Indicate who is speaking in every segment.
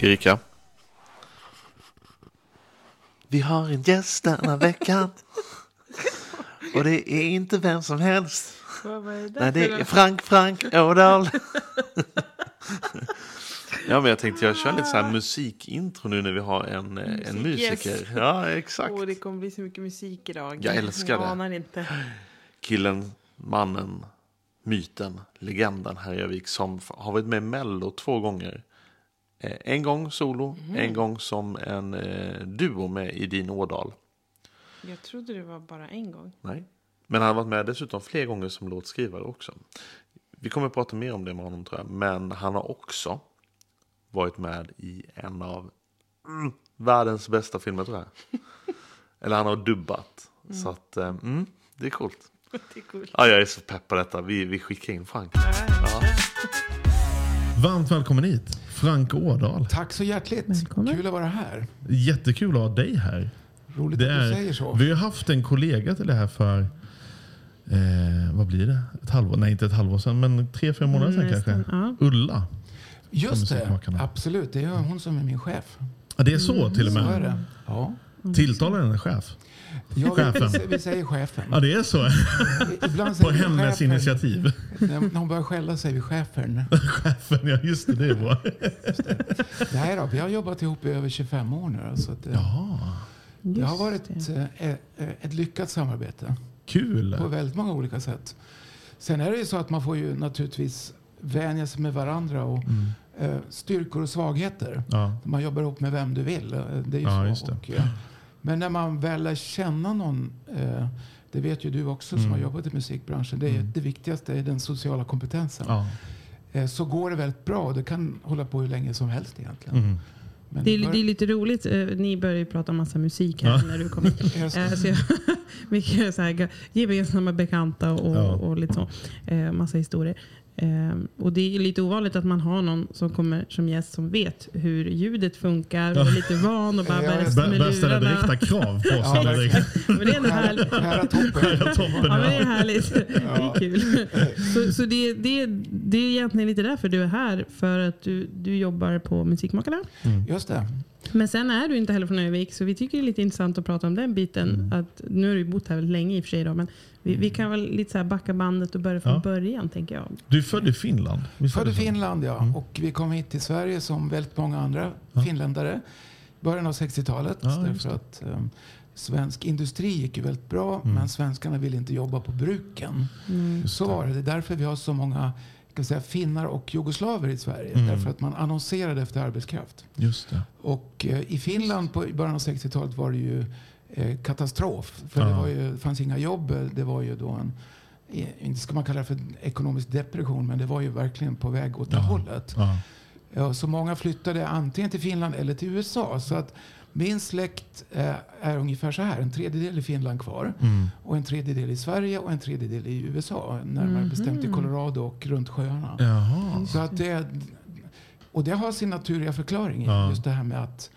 Speaker 1: Erika. Vi har en gäst denna veckan. Och det är inte vem som helst.
Speaker 2: Det
Speaker 1: Nej, det är? Frank Frank Ådahl. Ja, men jag tänkte jag kör lite så här musikintro nu när vi har en, eh, en musiker.
Speaker 2: Yes.
Speaker 1: Ja, exakt.
Speaker 2: Åh, det kommer bli så mycket musik idag.
Speaker 1: Jag älskar
Speaker 2: Jag
Speaker 1: det.
Speaker 2: anar inte.
Speaker 1: Killen, mannen, myten, legenden här i Övik som har varit med i Mello två gånger. Eh, En gång solo,
Speaker 2: Mhm.
Speaker 1: en gång som en eh, duo med Idin Ådahl.
Speaker 2: Jag trodde det var bara en gång.
Speaker 1: Nej. Men han har varit med dessutom fler gånger som låtskrivare också. Vi kommer att prata mer om det med honom tror jag. Men han har också varit med i en av mm, världens bästa filmer tror jag. Eller han har dubbat. Så att, eh, mm, det är coolt.
Speaker 2: Det är coolt.
Speaker 1: Ja, jag är så pepp på detta. Vi, vi skickar in Frank. Ja.
Speaker 3: Varmt välkommen hit, Frank Ådahl.
Speaker 4: Tack så hjärtligt.
Speaker 2: Välkommen.
Speaker 4: Kul att vara här.
Speaker 3: Jättekul att ha dig här.
Speaker 4: Roligt
Speaker 3: Det
Speaker 4: att du
Speaker 3: är,
Speaker 4: säger så.
Speaker 3: vi har haft en kollega till det här för, eh, vad blir det? Ett halvår? Nej, inte ett halvår sedan, men tre, fyra månader sedan
Speaker 2: Nästan,
Speaker 3: kanske.
Speaker 2: ja.
Speaker 3: Ulla.
Speaker 4: Just det, absolut. Det är hon som är min chef.
Speaker 3: Ja, det är så till och
Speaker 4: Så är
Speaker 3: med.
Speaker 4: det. Ja.
Speaker 3: Tilltalar den en chef?
Speaker 4: Ja, vi,
Speaker 3: Chefen.
Speaker 4: vi, vi säger chefen.
Speaker 3: Ja, det är så.
Speaker 4: Ibland
Speaker 3: På hennes
Speaker 4: chefen.
Speaker 3: initiativ.
Speaker 4: När hon börjar skälla säger vi chefen.
Speaker 3: Chefen, ja just det, det är bra.
Speaker 4: Nej då, vi har jobbat ihop i över 25 år nu. Så att, eh, det har varit eh, ett, ett lyckat samarbete
Speaker 3: Kul.
Speaker 4: på väldigt många olika sätt. Sen är det ju så att man får ju naturligtvis vänja sig med varandra och eh, styrkor och svagheter.
Speaker 3: Mm. Ja.
Speaker 4: Man jobbar ihop med vem du vill. eh, Det är
Speaker 3: Ja,
Speaker 4: så.
Speaker 3: just det.
Speaker 4: Och, eh, men när man väl lär känna någon, eh, det vet ju du också som
Speaker 3: Mm.
Speaker 4: har jobbat i musikbranschen, det, är, det viktigaste är den sociala kompetensen.
Speaker 3: Ja.
Speaker 4: Eh, så går det väldigt bra. Det kan hålla på hur länge som helst egentligen.
Speaker 3: Mm.
Speaker 4: Men
Speaker 2: Det är,
Speaker 4: bör-
Speaker 2: det är lite roligt. eh, Ni började ju prata massa musik här
Speaker 3: Ja.
Speaker 2: när du kom hit.
Speaker 4: Just det.
Speaker 2: Eh, så jag, mycket så här, gemensamma bekanta och,
Speaker 3: Ja.
Speaker 2: och lite så. Eh, massa historier. Eh, och det är lite ovanligt att man har någon som kommer som gäst som vet hur ljudet funkar och är lite van och bara
Speaker 4: Ja,
Speaker 2: börjar
Speaker 3: Bör-
Speaker 2: med
Speaker 3: Börjar ställa direkta krav på oss.
Speaker 4: Ja.
Speaker 2: Men det är ändå härligt.
Speaker 4: Nära toppen.
Speaker 3: Toppen,
Speaker 2: Ja, men det är
Speaker 3: ja.
Speaker 2: härligt. Det är kul. Så, så det, det, det är egentligen lite därför du är här. För att du, du jobbar på Musikmakarna.
Speaker 4: Just det.
Speaker 2: Men sen är du inte heller från Övik. Så vi tycker det är lite intressant att prata om den biten.
Speaker 3: Mm.
Speaker 2: Att, nu har du bott här väldigt länge i och för sig. Då, men vi, vi kan väl lite så här backa bandet och börja från
Speaker 3: Ja.
Speaker 2: början tänker jag.
Speaker 3: Du är född i Finland? Är
Speaker 4: Född i? Finland ja.
Speaker 3: Mm.
Speaker 4: Och vi kom hit till Sverige som väldigt många andra
Speaker 3: Ja.
Speaker 4: finländare. Början av 60-talet.
Speaker 3: Ja,
Speaker 4: därför att um, svensk industri gick ju väldigt bra.
Speaker 3: Mm.
Speaker 4: Men svenskarna ville inte jobba på bruken.
Speaker 3: Just
Speaker 4: Så var det. Det är därför vi har så många kan säga, finnar och jugoslaver i Sverige.
Speaker 3: Mm.
Speaker 4: Därför att man annonserade efter arbetskraft.
Speaker 3: Just det.
Speaker 4: Och eh, i Finland på i början av 60-talet var det ju katastrof. För det,
Speaker 3: Ja.
Speaker 4: var ju, det fanns inga jobb. Det var ju då en, eh, inte ska man kalla det för ekonomisk depression, men det var ju verkligen på väg åt det
Speaker 3: Ja.
Speaker 4: hållet.
Speaker 3: Ja.
Speaker 4: Ja, så många flyttade antingen till Finland eller till USA. Så att Min släkt eh, är ungefär så här. En tredjedel i Finland kvar.
Speaker 3: Mm.
Speaker 4: Och en tredjedel i Sverige och en tredjedel i USA. Närmare bestämt i Colorado och runt sjöarna.
Speaker 3: Jaha.
Speaker 4: Så att det, och det har sin naturliga förklaring.
Speaker 3: Ja.
Speaker 4: Just det här med att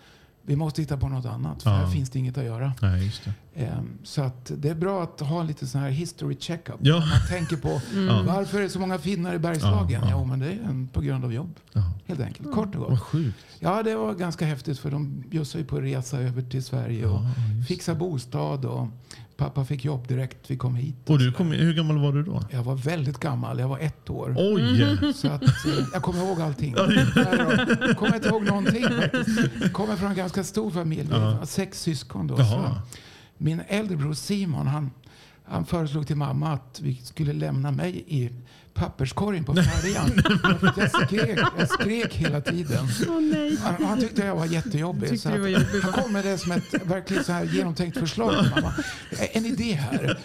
Speaker 4: vi måste hitta på något annat. För
Speaker 3: Ja.
Speaker 4: här finns det inget att göra.
Speaker 3: Nej.
Speaker 4: Ehm, Så att det är bra att ha lite sån här history checkup.
Speaker 3: Ja.
Speaker 4: Man tänker på
Speaker 3: Ja.
Speaker 4: varför är det så många finnar i Bergslagen?
Speaker 3: Ja, ja.
Speaker 4: Jo, men det är en- på grund av jobb.
Speaker 3: Ja.
Speaker 4: Helt enkelt. Kort och gott.
Speaker 3: Vad sjukt.
Speaker 4: Ja, det var ganska häftigt för de bjussade ju på att resa över till Sverige och fixa bostad. Och pappa fick jobb direkt vi kom hit.
Speaker 3: Och du kom, hur gammal var du då?
Speaker 4: Jag var väldigt gammal. Jag var ett år.
Speaker 3: Oj!
Speaker 4: Så att, eh, jag kommer ihåg allting. Jag kommer inte ihåg någonting faktiskt. Jag kommer från en ganska stor familj. Var sex syskon då. Min äldre bror Simon han, han föreslog till mamma att vi skulle lämna mig i papperskorgen på färjan. jag, skrek, jag skrek hela tiden.
Speaker 2: Nej.
Speaker 4: Han, han tyckte jag var jättejobbig. Så
Speaker 2: var jobbig,
Speaker 4: han kom med det som ett verkligen så här genomtänkt förslag mamma. En idé här.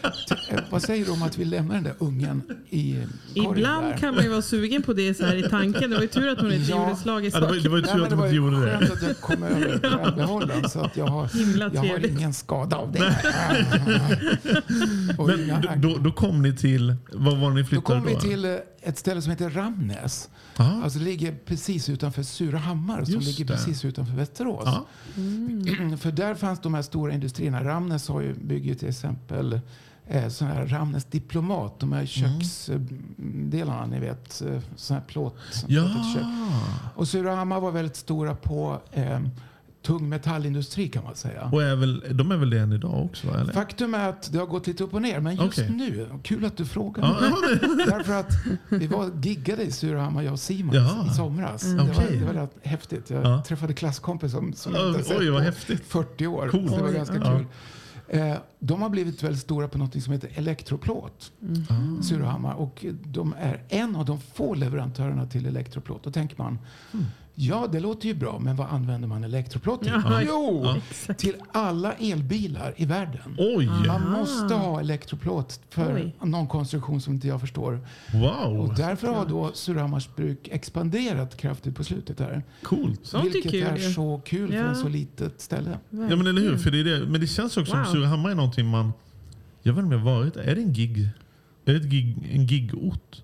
Speaker 4: Vad säger du om att vi lämnar den där ungen i korgen
Speaker 2: Ibland
Speaker 4: där?
Speaker 2: kan man ju vara sugen på det så här i tanken. Det var ju tur att hon inte
Speaker 4: Ja.
Speaker 2: gjorde slag i
Speaker 3: Ja, det, var,
Speaker 2: sak.
Speaker 3: det var ju tur att
Speaker 4: var
Speaker 3: inte gjorde det.
Speaker 4: skönt att jag kom över välbehållen så att jag har, jag har ingen skada av det.
Speaker 3: Men då, då kom ni till, var var ni
Speaker 4: Då
Speaker 3: flyttade
Speaker 4: kom
Speaker 3: då?
Speaker 4: vi till eh, ett ställe som heter Ramnäs.
Speaker 3: Ja.
Speaker 4: Alltså det ligger precis utanför Surahammar som
Speaker 3: Just
Speaker 4: ligger
Speaker 3: det.
Speaker 4: precis utanför Västerås.
Speaker 3: Ja.
Speaker 4: För där fanns de här stora industrierna. Ramnäs har ju, bygger till exempel eh, sån här Ramnäs Diplomat. De här köksdelarna ni vet. eh, Sån här plåt.
Speaker 3: Ja.
Speaker 4: Och Surahammar var väldigt stora på eh, tung metallindustri kan man säga.
Speaker 3: Och är väl, de är väl det än idag också? Eller?
Speaker 4: Faktum är att det har gått lite upp och ner. Men just
Speaker 3: Okej.
Speaker 4: nu, kul att du frågar.
Speaker 3: Ja, ja, det-
Speaker 4: Därför att vi var giggade i Surahammar, jag och Simon,
Speaker 3: Jaha.
Speaker 4: i somras. Det,
Speaker 3: Okej.
Speaker 4: var, det var rätt häftigt. Jag
Speaker 3: Ja.
Speaker 4: träffade klasskompis som, som jag inte sett
Speaker 3: oj, vad
Speaker 4: på
Speaker 3: häftigt.
Speaker 4: 40 år.
Speaker 3: Coolt.
Speaker 4: Så det var ganska
Speaker 3: ja.
Speaker 4: kul. Eh, de har blivit väldigt stora på något som heter elektroplåt.
Speaker 3: Mm.
Speaker 4: Surahammar. Och de är en av de få leverantörerna till elektroplåt. Då tänker man,
Speaker 3: Mm.
Speaker 4: Ja det låter ju bra, men vad använder man elektroplåt till?
Speaker 2: Ja,
Speaker 4: Jo,
Speaker 3: Ja.
Speaker 4: till alla elbilar i världen.
Speaker 3: Oj!
Speaker 4: Man måste ha elektroplåt för
Speaker 2: Oj.
Speaker 4: någon konstruktion som inte jag förstår.
Speaker 3: Wow!
Speaker 4: Och därför har då Surahammars bruk expanderat kraftigt på slutet där.
Speaker 3: Coolt.
Speaker 2: Sånt är
Speaker 4: vilket
Speaker 2: kul
Speaker 4: är
Speaker 2: ju.
Speaker 4: så kul för
Speaker 2: Ja.
Speaker 4: en så litet ställe.
Speaker 3: Ja men eller hur? För det är det. Men det känns också
Speaker 2: Wow.
Speaker 3: som Surahammar är någonting man... Jag vet inte om jag har varit. Är det en gig? Är det ett gig, en gigort?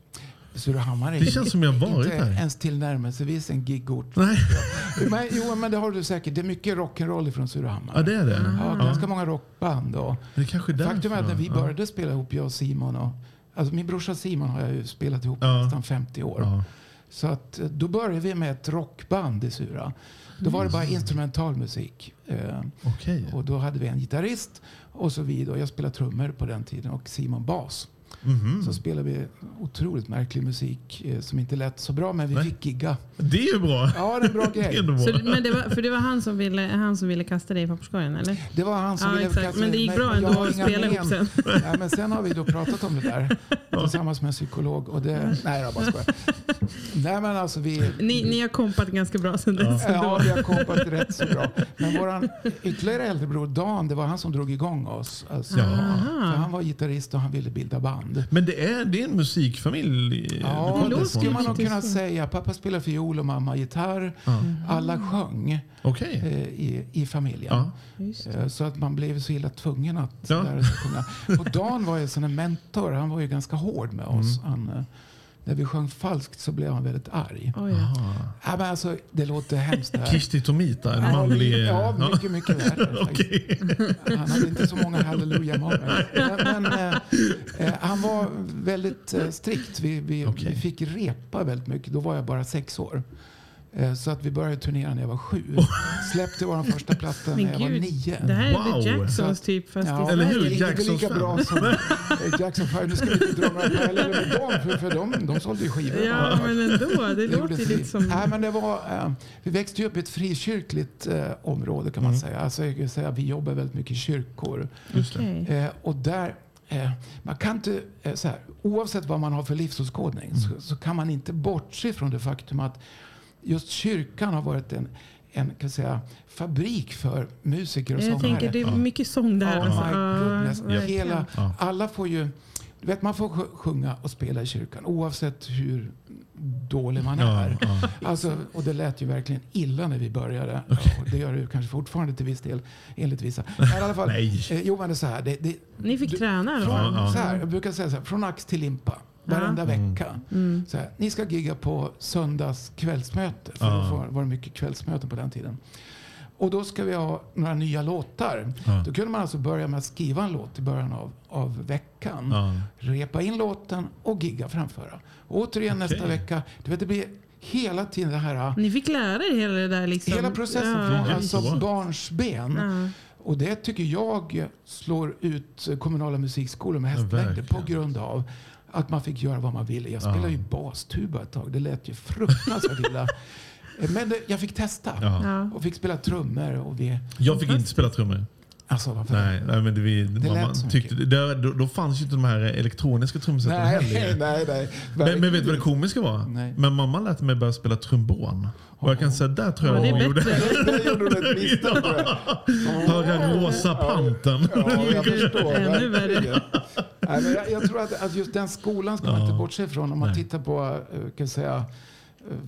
Speaker 4: Surahammar är
Speaker 3: Det känns som jag varit
Speaker 4: inte
Speaker 3: där.
Speaker 4: ens tillnärmelsevis en gigort.
Speaker 3: Nej.
Speaker 4: Men, jo, men det har du säkert. Det är mycket rock'n'roll från Surahammar.
Speaker 3: Ja det är det.
Speaker 4: Ja, ganska många rockband. Och
Speaker 3: Det är kanske är därför.
Speaker 4: faktum är att när vi
Speaker 3: Ja.
Speaker 4: började spela ihop, jag och Simon. Och, alltså min brorsa Simon har jag ju spelat ihop
Speaker 3: Ja.
Speaker 4: nästan 50 år.
Speaker 3: Ja.
Speaker 4: Så att, eh, då började vi med ett rockband i Sura. Då var det bara
Speaker 3: Mm.
Speaker 4: instrumentalmusik. Eh,
Speaker 3: Okej.
Speaker 4: och då hade vi en gitarrist och så vidare. Jag spelade trummor på den tiden och Simon bas.
Speaker 3: Mhm.
Speaker 4: Så spelade vi otroligt märklig musik eh, som inte lät så bra men vi
Speaker 3: Nej.
Speaker 4: fick gigga.
Speaker 3: Det är ju bra.
Speaker 4: Ja, det är en bra
Speaker 3: Det
Speaker 4: grej.
Speaker 2: Så,
Speaker 3: bra.
Speaker 2: men det var, för det var han som ville, han som ville kasta dig i papperskorgen eller?
Speaker 4: Det var han som
Speaker 2: Ja
Speaker 4: ville
Speaker 2: exakt.
Speaker 4: kasta
Speaker 2: Men det gick
Speaker 4: mig,
Speaker 2: bra ändå att
Speaker 4: inga
Speaker 2: spela ihop sen.
Speaker 4: Nej, men sen har vi då pratat om det där tillsammans med en psykolog. Och det, nej, jag bara skojar. Nej, men alltså vi...
Speaker 2: Ni, ni har kompat ganska bra sen dess.
Speaker 4: Ja, vi har kompat rätt så bra. Men våran ytterligare äldre bror Dan, det var han som drog igång oss. Alltså,
Speaker 3: Ja.
Speaker 4: för han var gitarrist och han ville bilda band.
Speaker 3: Men det är, det är en musikfamilj.
Speaker 4: Ja, det skulle man nog kunna säga. Pappa spelade fiol och mamma gitarr. Alla sjöng
Speaker 3: Okej.
Speaker 4: eh, i, i familjen.
Speaker 3: Ja.
Speaker 4: Eh, Så att man blev så illa tvungen att
Speaker 3: Ja.
Speaker 4: lära sig sjunga. Och Dan var ju en mentor. Han var ju ganska hård med oss.
Speaker 3: Mm.
Speaker 4: Han, när vi sjöng falskt så blev han väldigt arg.
Speaker 2: Oj, ja.
Speaker 4: Ja, men alltså, det låter hemskt.
Speaker 3: Kishti Tomita, en
Speaker 4: Ja,
Speaker 3: manlig...
Speaker 4: Ja, mycket, mycket värre.
Speaker 3: Okej.
Speaker 4: Han hade inte så många halleluja moments. Men, men eh, eh, han var väldigt eh, strikt. Vi, vi,
Speaker 3: Okej.
Speaker 4: vi fick repa väldigt mycket. Då var jag bara sex år. Eh, så att vi började turnera när jag var sju. Släppte vår första platta när jag var nio.
Speaker 2: Det här är
Speaker 3: Wow.
Speaker 2: The Jacksons typ fast
Speaker 4: Ja,
Speaker 2: i
Speaker 3: Eller hur?
Speaker 4: Inte
Speaker 3: Jacksons
Speaker 4: lika bra som eh, Jackson 5. Nu ska vi inte dra några paralleller med dem, för, för de, de sålde ju skivor.
Speaker 2: Ja, men ändå. Det låter ju
Speaker 4: vi.
Speaker 2: lite som...
Speaker 4: Nej, men det var, eh, vi växte ju upp i ett frikyrkligt eh, område kan man säga. Alltså, jag säga. Vi jobbar väldigt mycket i kyrkor.
Speaker 3: Just det.
Speaker 2: Okej.
Speaker 4: Eh, och där, eh, man kan inte, eh, så här, oavsett vad man har för livsåskådning så, så kan man inte bortse från det faktum att just kyrkan har varit en, en kan säga, fabrik för musiker och
Speaker 2: Jag
Speaker 4: sångare.
Speaker 2: tänker det är mycket sång där.
Speaker 4: Oh
Speaker 2: alltså.
Speaker 4: my
Speaker 2: Ja.
Speaker 4: Hela,
Speaker 3: Ja.
Speaker 4: Alla får ju Du vet, man får sj- sjunga och spela i kyrkan oavsett hur dålig man
Speaker 3: Ja,
Speaker 4: är.
Speaker 3: ja.
Speaker 4: Alltså, och det lät ju verkligen illa när vi började. Och det gör det ju kanske fortfarande till viss del, enligt vissa. Men i alla fall,
Speaker 3: Nej.
Speaker 4: eh, jo, men det är så här. Det, det,
Speaker 2: Ni fick
Speaker 4: du-
Speaker 2: träna då?
Speaker 4: från,
Speaker 3: Ja, ja.
Speaker 4: Så här, jag brukar säga så här, från ax till limpa. Varenda vecka. Så här, ni ska gigga på söndags kvällsmöte. För
Speaker 3: Ja.
Speaker 4: det var, mycket kvällsmöten på den tiden. Och då ska vi ha några nya låtar.
Speaker 3: Ja.
Speaker 4: Då kunde man alltså börja med att skriva en låt i början av, av veckan.
Speaker 3: Ja.
Speaker 4: Repa in låten och gigga framföra. Och återigen nästa
Speaker 3: Okej.
Speaker 4: vecka. Du vet, det blir hela tiden det här.
Speaker 2: Ni fick lära er hela det där liksom?
Speaker 4: Hela processen
Speaker 2: Ja.
Speaker 4: från alltså
Speaker 3: så.
Speaker 4: barns ben.
Speaker 2: Ja.
Speaker 4: Och det tycker jag slår ut kommunala musikskolor med hästlängder på grund av att man fick göra vad man ville. Jag spelade ju bastuba ett tag. Det lät ju fruktansvärt illa. Men det, jag fick testa. Och fick spela trummor. Och vi,
Speaker 3: Jag fick inte spela trummor.
Speaker 4: Alltså, varför?
Speaker 3: Nej, nej men det, vi, mamma
Speaker 4: så
Speaker 3: tyckte, det, då, då fanns ju inte de här elektroniska trumsetarna
Speaker 4: nej,
Speaker 3: heller.
Speaker 4: nej, nej.
Speaker 3: Men, men vet du vad det komiska var?
Speaker 4: Nej.
Speaker 3: Men mamma lät mig börja spela trombon. Och jag kan säga, där tror
Speaker 2: Ja,
Speaker 3: jag
Speaker 2: det är
Speaker 3: hon gjorde
Speaker 2: bättre.
Speaker 4: Där gjorde du ett misstag. tror jag.
Speaker 3: Höga rosa panten.
Speaker 4: Ja, jag förstår.
Speaker 2: Ännu värre.
Speaker 4: verkligen. Nej, men jag, jag tror att, att just den skolan ska man inte bortse ifrån. Om man
Speaker 3: Nej.
Speaker 4: tittar på eh, kan säga,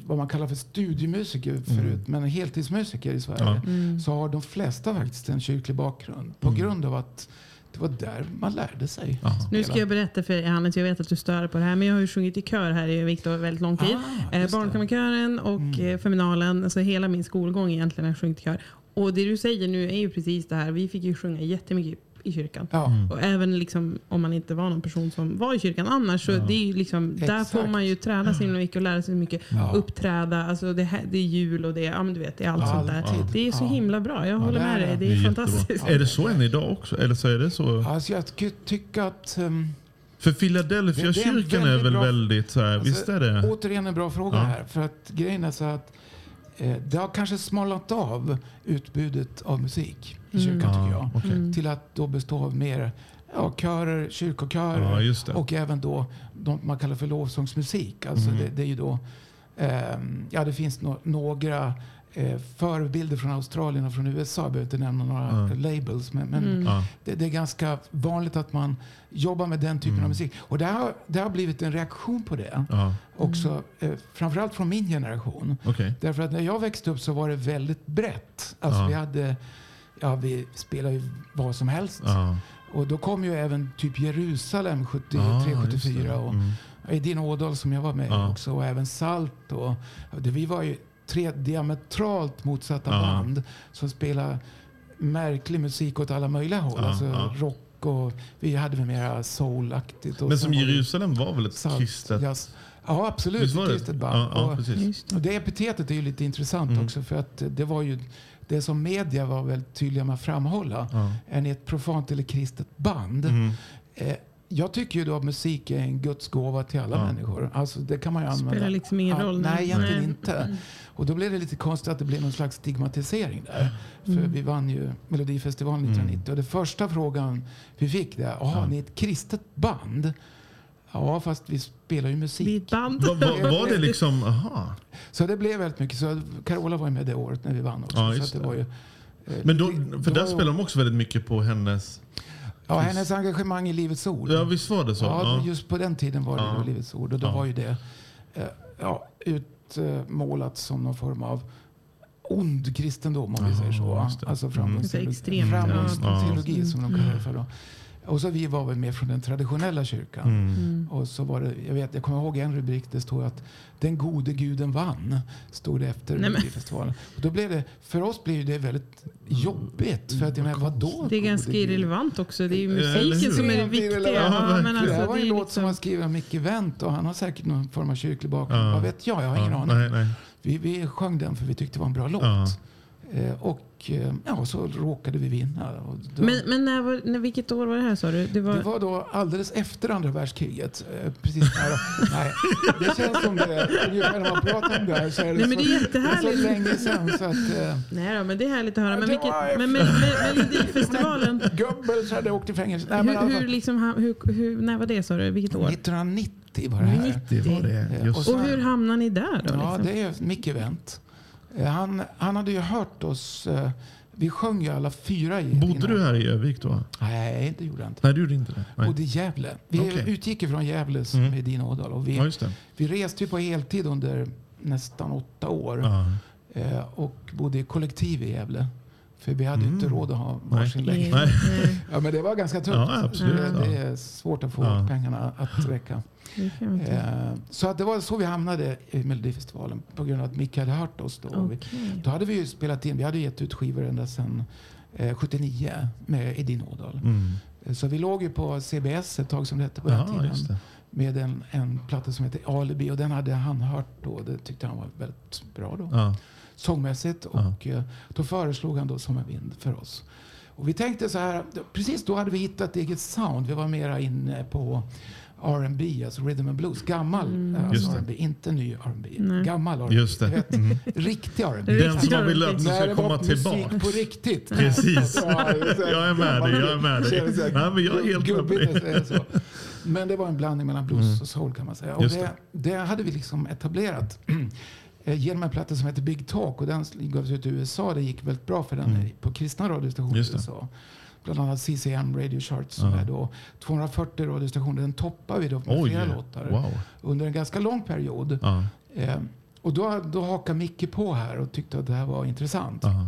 Speaker 4: vad man kallar för studiemusiker förut, men heltidsmusiker i Sverige,
Speaker 3: Ja.
Speaker 4: så har de flesta faktiskt en kyrklig bakgrund. På grund av att det var där man lärde sig.
Speaker 3: Ja.
Speaker 2: Nu ska jag berätta för Hannes, jag vet att du stör på det här, men jag har ju sjungit i kör här i Viktor väldigt lång tid.
Speaker 4: Ah,
Speaker 2: eh. Barnkammarkören och eh, Feminalen, alltså hela min skolgång egentligen har jag sjungit i kör. Och det du säger nu är ju precis det här, vi fick ju sjunga jättemycket i kyrkan.
Speaker 4: Ja.
Speaker 2: Och även liksom, om man inte var någon person som var i kyrkan annars. Så det är liksom, där får man ju träna sig himla mycket och lära sig mycket.
Speaker 4: Ja.
Speaker 2: Uppträda, alltså det, här, det är jul och det är, ja, men du vet, det är allt sånt där. Det är så
Speaker 4: Ja.
Speaker 2: himla bra. Jag håller
Speaker 4: det
Speaker 2: med
Speaker 4: är
Speaker 2: dig.
Speaker 4: det.
Speaker 2: Det är, fantastiskt.
Speaker 3: Är det så än idag också? Eller så är det så?
Speaker 4: Alltså jag tycka att... ehm,
Speaker 3: För Philadelphia
Speaker 4: är
Speaker 3: kyrkan är
Speaker 4: väldigt
Speaker 3: väl
Speaker 4: bra-
Speaker 3: väldigt så här,
Speaker 4: Alltså,
Speaker 3: visst är det?
Speaker 4: Återigen en bra fråga
Speaker 3: Ja.
Speaker 4: här. För att grejen är så att det har kanske smalnat av utbudet av musik i kyrkan tycker jag.
Speaker 3: Ja, okej.
Speaker 4: Till att då bestå av mer ja, körer, kyrkokörer
Speaker 3: det.
Speaker 4: och även då de man kallar för lovsångsmusik. Alltså
Speaker 3: Mm.
Speaker 4: det, det är ju då, ehm, ja det finns no några eh, förebilder från Australien och från USA. Jag behöver inte nämna några
Speaker 3: Ja.
Speaker 4: labels. Men, men
Speaker 2: Mm.
Speaker 4: Det, det är ganska vanligt att man jobbar med den typen
Speaker 3: Mm.
Speaker 4: av musik. Och det har, det har blivit en reaktion på det. Också, eh, framförallt från min generation.
Speaker 3: okej.
Speaker 4: Därför att när jag växte upp så var det väldigt brett. Alltså vi hade, ja vi spelade ju vad som helst. Och då kom ju även typ Jerusalem 73,
Speaker 3: Ja, just
Speaker 4: 74
Speaker 3: det.
Speaker 4: och
Speaker 3: Mm.
Speaker 4: Edin Ådahl som jag var med
Speaker 3: Ja.
Speaker 4: också. Och även Salt. Och, och det, vi var ju tre diametralt motsatta
Speaker 3: Ja.
Speaker 4: band som spelade märklig musik åt alla möjliga håll.
Speaker 3: Ja,
Speaker 4: alltså
Speaker 3: ja.
Speaker 4: rock och vi hade väl mera soulaktigt.
Speaker 3: Men som Jerusalem var väl ett
Speaker 4: salt,
Speaker 3: kristet?
Speaker 4: jazz. Ja, absolut. Ett
Speaker 3: det?
Speaker 4: kristet band.
Speaker 3: Ja, ja,
Speaker 4: och, och det epitetet är ju lite intressant
Speaker 3: Mm.
Speaker 4: också för att det var ju det som media var väldigt tydliga med att framhålla.
Speaker 3: Ja.
Speaker 4: Är ni ett profant eller kristet band?
Speaker 3: Mm.
Speaker 4: Eh, jag tycker ju då att musik är en Guds gåva till alla
Speaker 3: Ja.
Speaker 4: människor. Alltså det kan man ju använda.
Speaker 2: Spelar liksom ingen
Speaker 4: Ja,
Speaker 2: roll.
Speaker 4: Nej, egentligen
Speaker 2: Nej.
Speaker 4: inte. Och då blev det lite konstigt att det blev någon slags stigmatisering där. För
Speaker 2: Mm.
Speaker 4: vi vann ju Melodifestivalen 1990 och det första frågan vi fick där, jaha,
Speaker 3: Ja.
Speaker 4: ni är ett kristet band? Ja, fast vi spelar ju musik.
Speaker 2: Vi band.
Speaker 3: Var, var, var det liksom, aha.
Speaker 4: Så det blev väldigt mycket. Så Carola var ju med det året när vi vann också.
Speaker 3: Ja,
Speaker 4: så det
Speaker 3: det.
Speaker 4: var ju, eh,
Speaker 3: Men då,
Speaker 4: det-
Speaker 3: för där
Speaker 4: var-
Speaker 3: spelar de också väldigt mycket på hennes...
Speaker 4: Ja, hennes engagemang i Livets Ord.
Speaker 3: Ja, visst var det så?
Speaker 4: Ja,
Speaker 3: Ja.
Speaker 4: just på den tiden var det
Speaker 3: Ja.
Speaker 4: då Livets Ord. Och då
Speaker 3: Ja.
Speaker 4: var ju det eh, ja, utmålat som någon form av ond kristendom om vi säger så. Alltså
Speaker 2: Så
Speaker 4: framgångsteologi, framgångsteologi som de kallar det för. Då.
Speaker 3: Mm.
Speaker 4: Och så vi var väl med från den traditionella kyrkan.
Speaker 3: Mm.
Speaker 4: Och så var det, jag, vet, jag kommer ihåg en rubrik, det stod att den gode guden vann. Stod det efter
Speaker 2: Nej,
Speaker 4: Melodifestivalen. Och då blev det, för oss blev det väldigt jobbigt. För att jag menar, vadå?
Speaker 2: Det är ganska irrelevant också. Det är ju
Speaker 3: hur?
Speaker 2: musiken som är det viktiga. Ja, men alltså,
Speaker 4: det här var
Speaker 2: det
Speaker 4: en
Speaker 2: är
Speaker 4: låt som var skriven av Micke Wendt och han har säkert någon form av kyrklig bakgrund.
Speaker 3: Ja.
Speaker 4: Vad vet jag? Jag har ingen
Speaker 3: Ja,
Speaker 4: aning.
Speaker 3: nej, nej.
Speaker 4: Vi, vi sjöng den för vi tyckte det var en bra låt.
Speaker 3: Ja.
Speaker 4: Eh, och eh, ja, så råkade vi vinna. Och då,
Speaker 2: Men, men när var, när, vilket år var det här sa du? Det var,
Speaker 4: det var då alldeles efter andra världskriget. Eh, precis nära. Nej, det känns som det. Ungefär när man pratar om det här så är det,
Speaker 2: Nej, men det är
Speaker 4: så,
Speaker 2: jättehärligt.
Speaker 4: så länge sedan. Så att, eh,
Speaker 2: Nej då, men det är härligt att höra. Men,
Speaker 4: Det
Speaker 2: vilket, men med, med, Melodifestivalen,
Speaker 4: Goebbels hade åkt i fängelse. Nej, men
Speaker 2: hur,
Speaker 4: fall,
Speaker 2: hur, liksom, hur, hur, när var det sa du? Vilket år?
Speaker 4: 1990 var det här.
Speaker 3: Det var det.
Speaker 4: Och
Speaker 2: Och hur hamnade ni där då?
Speaker 4: Ja,
Speaker 2: Liksom?
Speaker 4: det är Micke Wendt. Eh, Han, han hade ju hört oss eh, Vi sjöng ju alla fyra i
Speaker 3: Bodde
Speaker 4: Edin
Speaker 3: du här i Övik då?
Speaker 4: Nej, det gjorde jag inte.
Speaker 3: Nej, du gjorde inte det. Nej.
Speaker 4: bodde i Gävle. Vi
Speaker 3: Okej.
Speaker 4: utgick ifrån Gävle som
Speaker 3: Mm.
Speaker 4: är din Ådal. Och vi,
Speaker 3: Ja,
Speaker 4: vi reste ju på heltid under nästan åtta år.
Speaker 3: Ja.
Speaker 4: Eh, och bodde i kollektiv i Gävle. För vi hade ju inte råd att ha varsin
Speaker 3: Mm. Nej.
Speaker 4: lägenhet.
Speaker 3: Nej.
Speaker 4: Ja, men det var ganska tufft.
Speaker 3: Ja, absolut.
Speaker 4: Det, det är svårt att få
Speaker 3: Ja.
Speaker 4: pengarna att räcka. Eh, så att det var så vi hamnade i Melodifestivalen. På grund av att Micke hade hört oss då. Vi,
Speaker 2: Okej.
Speaker 4: då hade vi ju spelat in, vi hade gett ut skivor ända sedan eh, 79 med Edin Ådahl.
Speaker 3: Mm.
Speaker 4: Eh, Så vi låg ju på CBS ett tag som det hette på den
Speaker 3: Ja,
Speaker 4: tiden. Med en, en platta som heter Alibi och den hade han hört då. Det tyckte han var väldigt bra då.
Speaker 3: Ja.
Speaker 4: Sångmässigt. Och eh, då föreslog han då Som en vind för oss. Och vi tänkte så här, precis då hade vi hittat eget sound. Vi var mera inne på R&B, alltså rhythm and blues. Gammal
Speaker 2: Mm.
Speaker 4: eh, alltså
Speaker 3: det.
Speaker 4: R&B, inte ny R&B.
Speaker 2: Nej.
Speaker 4: Gammal R&B.
Speaker 3: Just det.
Speaker 4: Du vet,
Speaker 3: Mm.
Speaker 4: Riktig R&B.
Speaker 3: Den som vill att
Speaker 4: När
Speaker 3: ska
Speaker 4: det
Speaker 3: komma
Speaker 4: var musik
Speaker 3: tillbaka.
Speaker 4: på riktigt.
Speaker 3: Precis.
Speaker 4: Ja, det
Speaker 3: Jag är med dig, jag är med dig. Nej, men jag är helt med
Speaker 4: gubbigt
Speaker 3: dig.
Speaker 4: så. Men det var en blandning mellan blues
Speaker 3: Mm.
Speaker 4: och soul kan man säga. Och
Speaker 3: Just
Speaker 4: det, det hade vi liksom etablerat eh, genom en platta som heter Big Talk. Och den gavs ut i USA. Det gick väldigt bra för den
Speaker 3: Mm.
Speaker 4: på kristna radiostationer i. USA. Bland annat CCM Radio Charts som
Speaker 3: Ja.
Speaker 4: är då 240 radiostationer. Den toppar vi då med
Speaker 3: Oj,
Speaker 4: flera låtar
Speaker 3: wow.
Speaker 4: under en ganska lång period.
Speaker 3: Ja.
Speaker 4: Eh, och då, då hakade Micke på här och tyckte att det här var intressant.
Speaker 3: Ja.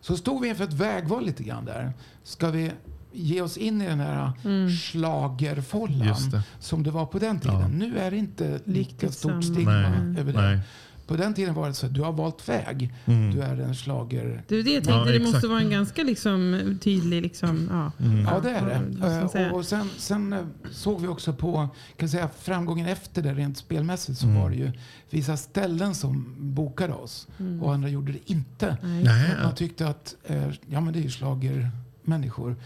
Speaker 4: Så stod vi inför ett vägval lite grann där. Ska vi ge oss in i den här
Speaker 2: Mm.
Speaker 4: schlagerfållan
Speaker 3: Just det.
Speaker 4: som det var på den tiden.
Speaker 3: Ja.
Speaker 4: Nu är det inte lika stort stigma
Speaker 3: Nej.
Speaker 4: över det.
Speaker 3: Nej.
Speaker 4: På den tiden var det så att du har valt väg.
Speaker 3: Mm.
Speaker 4: Du är en schlager...
Speaker 2: Det är det jag tänkte,
Speaker 3: Ja,
Speaker 2: det måste vara en ganska liksom, tydlig... Liksom, ja.
Speaker 3: Mm.
Speaker 4: Ja, det är det.
Speaker 2: säga?
Speaker 4: och, och sen, sen eh, såg vi också på kan säga, framgången efter det rent spelmässigt så
Speaker 3: Mm.
Speaker 4: var det ju vissa ställen som bokade oss
Speaker 2: Mm.
Speaker 4: och andra gjorde det inte.
Speaker 2: Nej.
Speaker 4: Man tyckte att ja, men det är ju schlagermänniskor.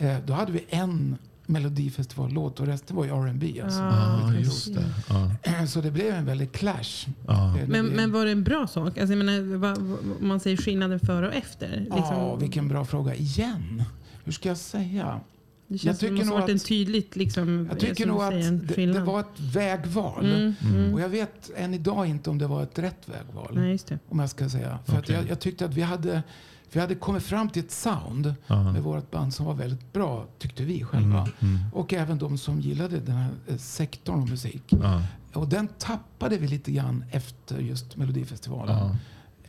Speaker 4: Eh, då hade vi en melodifestivallåt och resten var ju R&B. Alltså.
Speaker 3: Ja, just det. Ja.
Speaker 4: Så det blev en väldig clash.
Speaker 3: Ja.
Speaker 4: Eh,
Speaker 2: Men, men var det en bra sak? Alltså, jag menar, vad, vad, man säger skillnaden före och efter. Liksom,
Speaker 4: Ja, vilken bra fråga. Igen? Hur ska jag säga?
Speaker 2: det
Speaker 4: jag
Speaker 2: känns som
Speaker 4: tycker
Speaker 2: det måste varit en tydligt... Liksom,
Speaker 4: Jag tycker
Speaker 2: som
Speaker 4: nog att det, det var ett vägval.
Speaker 2: Mm, mm.
Speaker 4: Och jag vet än idag inte om det var ett rätt vägval.
Speaker 2: Nej, just det.
Speaker 4: Om jag ska säga. För att
Speaker 3: Okej.
Speaker 4: jag, jag tyckte att vi hade, vi hade kommit fram till ett sound
Speaker 3: Ja.
Speaker 4: med vårt band som var väldigt bra, tyckte vi själva.
Speaker 3: Mm, mm.
Speaker 4: Och även de som gillade den här eh, sektorn av musik.
Speaker 3: Ja.
Speaker 4: Och den tappade vi lite grann efter just Melodifestivalen.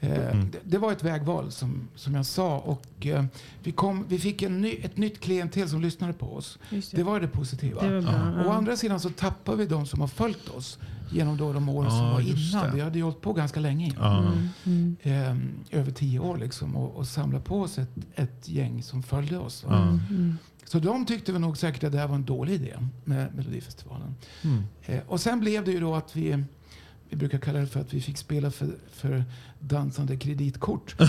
Speaker 4: Eh,
Speaker 3: Mm.
Speaker 4: det, det var ett vägval som, som jag sa. Och eh, vi, kom, vi fick en ny, ett nytt klientel som lyssnade på oss.
Speaker 2: Det.
Speaker 4: Det var det positiva.
Speaker 2: Det var bra.
Speaker 4: Å
Speaker 2: ja.
Speaker 4: andra sidan så tappade vi de som har följt oss genom då de åren
Speaker 3: Ja,
Speaker 4: som var innan.
Speaker 3: det.
Speaker 4: Vi hade ju hållit på ganska länge.
Speaker 2: Mm, mm,
Speaker 4: Eh, över tio år liksom. Och, och samlat på oss ett, ett gäng som följde oss.
Speaker 3: Ja.
Speaker 2: mm.
Speaker 4: Så de tyckte väl nog säkert att det här var en dålig idé med Melodifestivalen.
Speaker 3: Mm.
Speaker 4: Eh, och sen blev det ju då att vi, vi brukar kalla det för att vi fick spela för, för dansande kreditkort. eh,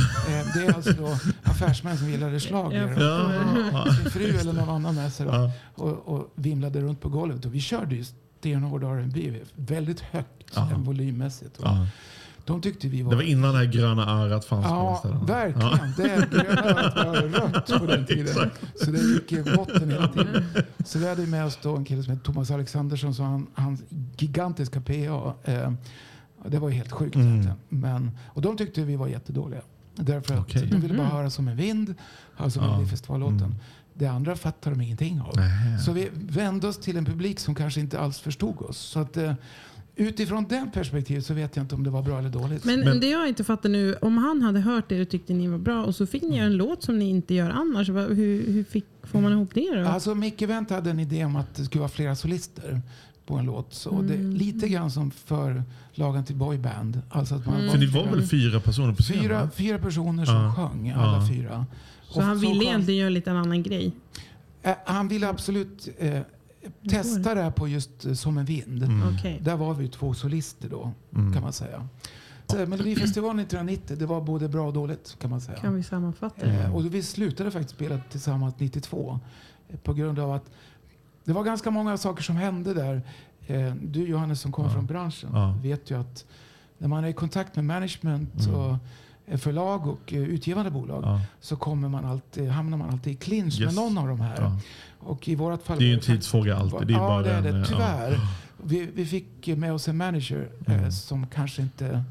Speaker 4: det är alltså då affärsmän som gillade schlager.
Speaker 2: Ja.
Speaker 3: Ja.
Speaker 4: Sin fru eller någon annan med sig
Speaker 3: Ja.
Speaker 4: och, och vimlade runt på golvet. Och vi körde ju stenhård R&B väldigt högt
Speaker 3: Ja.
Speaker 4: ja. volymmässigt. va.
Speaker 3: Ja.
Speaker 4: De tyckte vi var...
Speaker 3: Det var innan det här gröna örat fanns på de
Speaker 4: Ja, verkligen. Det gröna örat var rött på den tiden. Så det gick i botten hela tiden. Så vi hade med oss då en kille som heter Thomas Alexandersson. Så han, hans gigantiska PA. Eh, det var ju helt sjukt
Speaker 3: Mm.
Speaker 4: egentligen. Men, och de tyckte vi var jättedåliga. Därför att
Speaker 3: Okej.
Speaker 4: de ville bara
Speaker 2: Mhm.
Speaker 4: höra som en vind. Alltså
Speaker 3: Ja.
Speaker 4: Melodifestivallåten.
Speaker 3: Mm.
Speaker 4: Det andra fattade de ingenting av.
Speaker 3: Nej.
Speaker 4: Så vi vände oss till en publik som kanske inte alls förstod oss. Så att, eh, utifrån den perspektivet så vet jag inte om det var bra eller dåligt.
Speaker 2: Men,
Speaker 3: Men-
Speaker 2: det jag inte fattar nu, om han hade hört det och tyckte ni var bra och så fick ni göra en låt som ni inte gör annars. Hur, hur fick, får man ihop det då?
Speaker 4: Alltså Micke Wendt hade en idé om att det skulle vara flera solister på en låt. Så det är lite grann som för lagen till boyband. Alltså att man
Speaker 2: Mm.
Speaker 4: var
Speaker 3: För ni var väl fyra personer på scenen?
Speaker 4: fyra, fyra personer som
Speaker 3: Ja.
Speaker 4: sjöng, alla
Speaker 3: Ja.
Speaker 4: fyra.
Speaker 2: så
Speaker 4: Och
Speaker 2: han ville egentligen göra lite en annan grej?
Speaker 4: Eh, Han ville absolut eh, testa det här på just eh, Som en vind.
Speaker 3: Mm.
Speaker 2: Okej.
Speaker 4: Där var vi två solister då,
Speaker 3: Mm.
Speaker 4: kan man säga. Så, Melodifestivalen 1990, det var både bra och dåligt kan man säga.
Speaker 2: Kan vi sammanfatta det?
Speaker 4: Eh, och vi slutade faktiskt spela tillsammans 92. eh, På grund av att det var ganska många saker som hände där. Eh, du Johannes som kommer
Speaker 3: Ja.
Speaker 4: från branschen
Speaker 3: Ja.
Speaker 4: vet ju att när man är i kontakt med management
Speaker 3: Mm.
Speaker 4: och förlag och eh, utgivande bolag
Speaker 3: Ja.
Speaker 4: så kommer man alltid, hamnar man alltid i clinch med
Speaker 3: Yes.
Speaker 4: någon av de här.
Speaker 3: Ja.
Speaker 4: Och i vårt fall
Speaker 3: Det är ju en tidsfråga alltid. Det är
Speaker 4: ja,
Speaker 3: bara
Speaker 4: det är det.
Speaker 3: eh,
Speaker 4: Tyvärr. Vi, vi fick med oss en manager eh,
Speaker 3: Mm.
Speaker 4: som kanske inte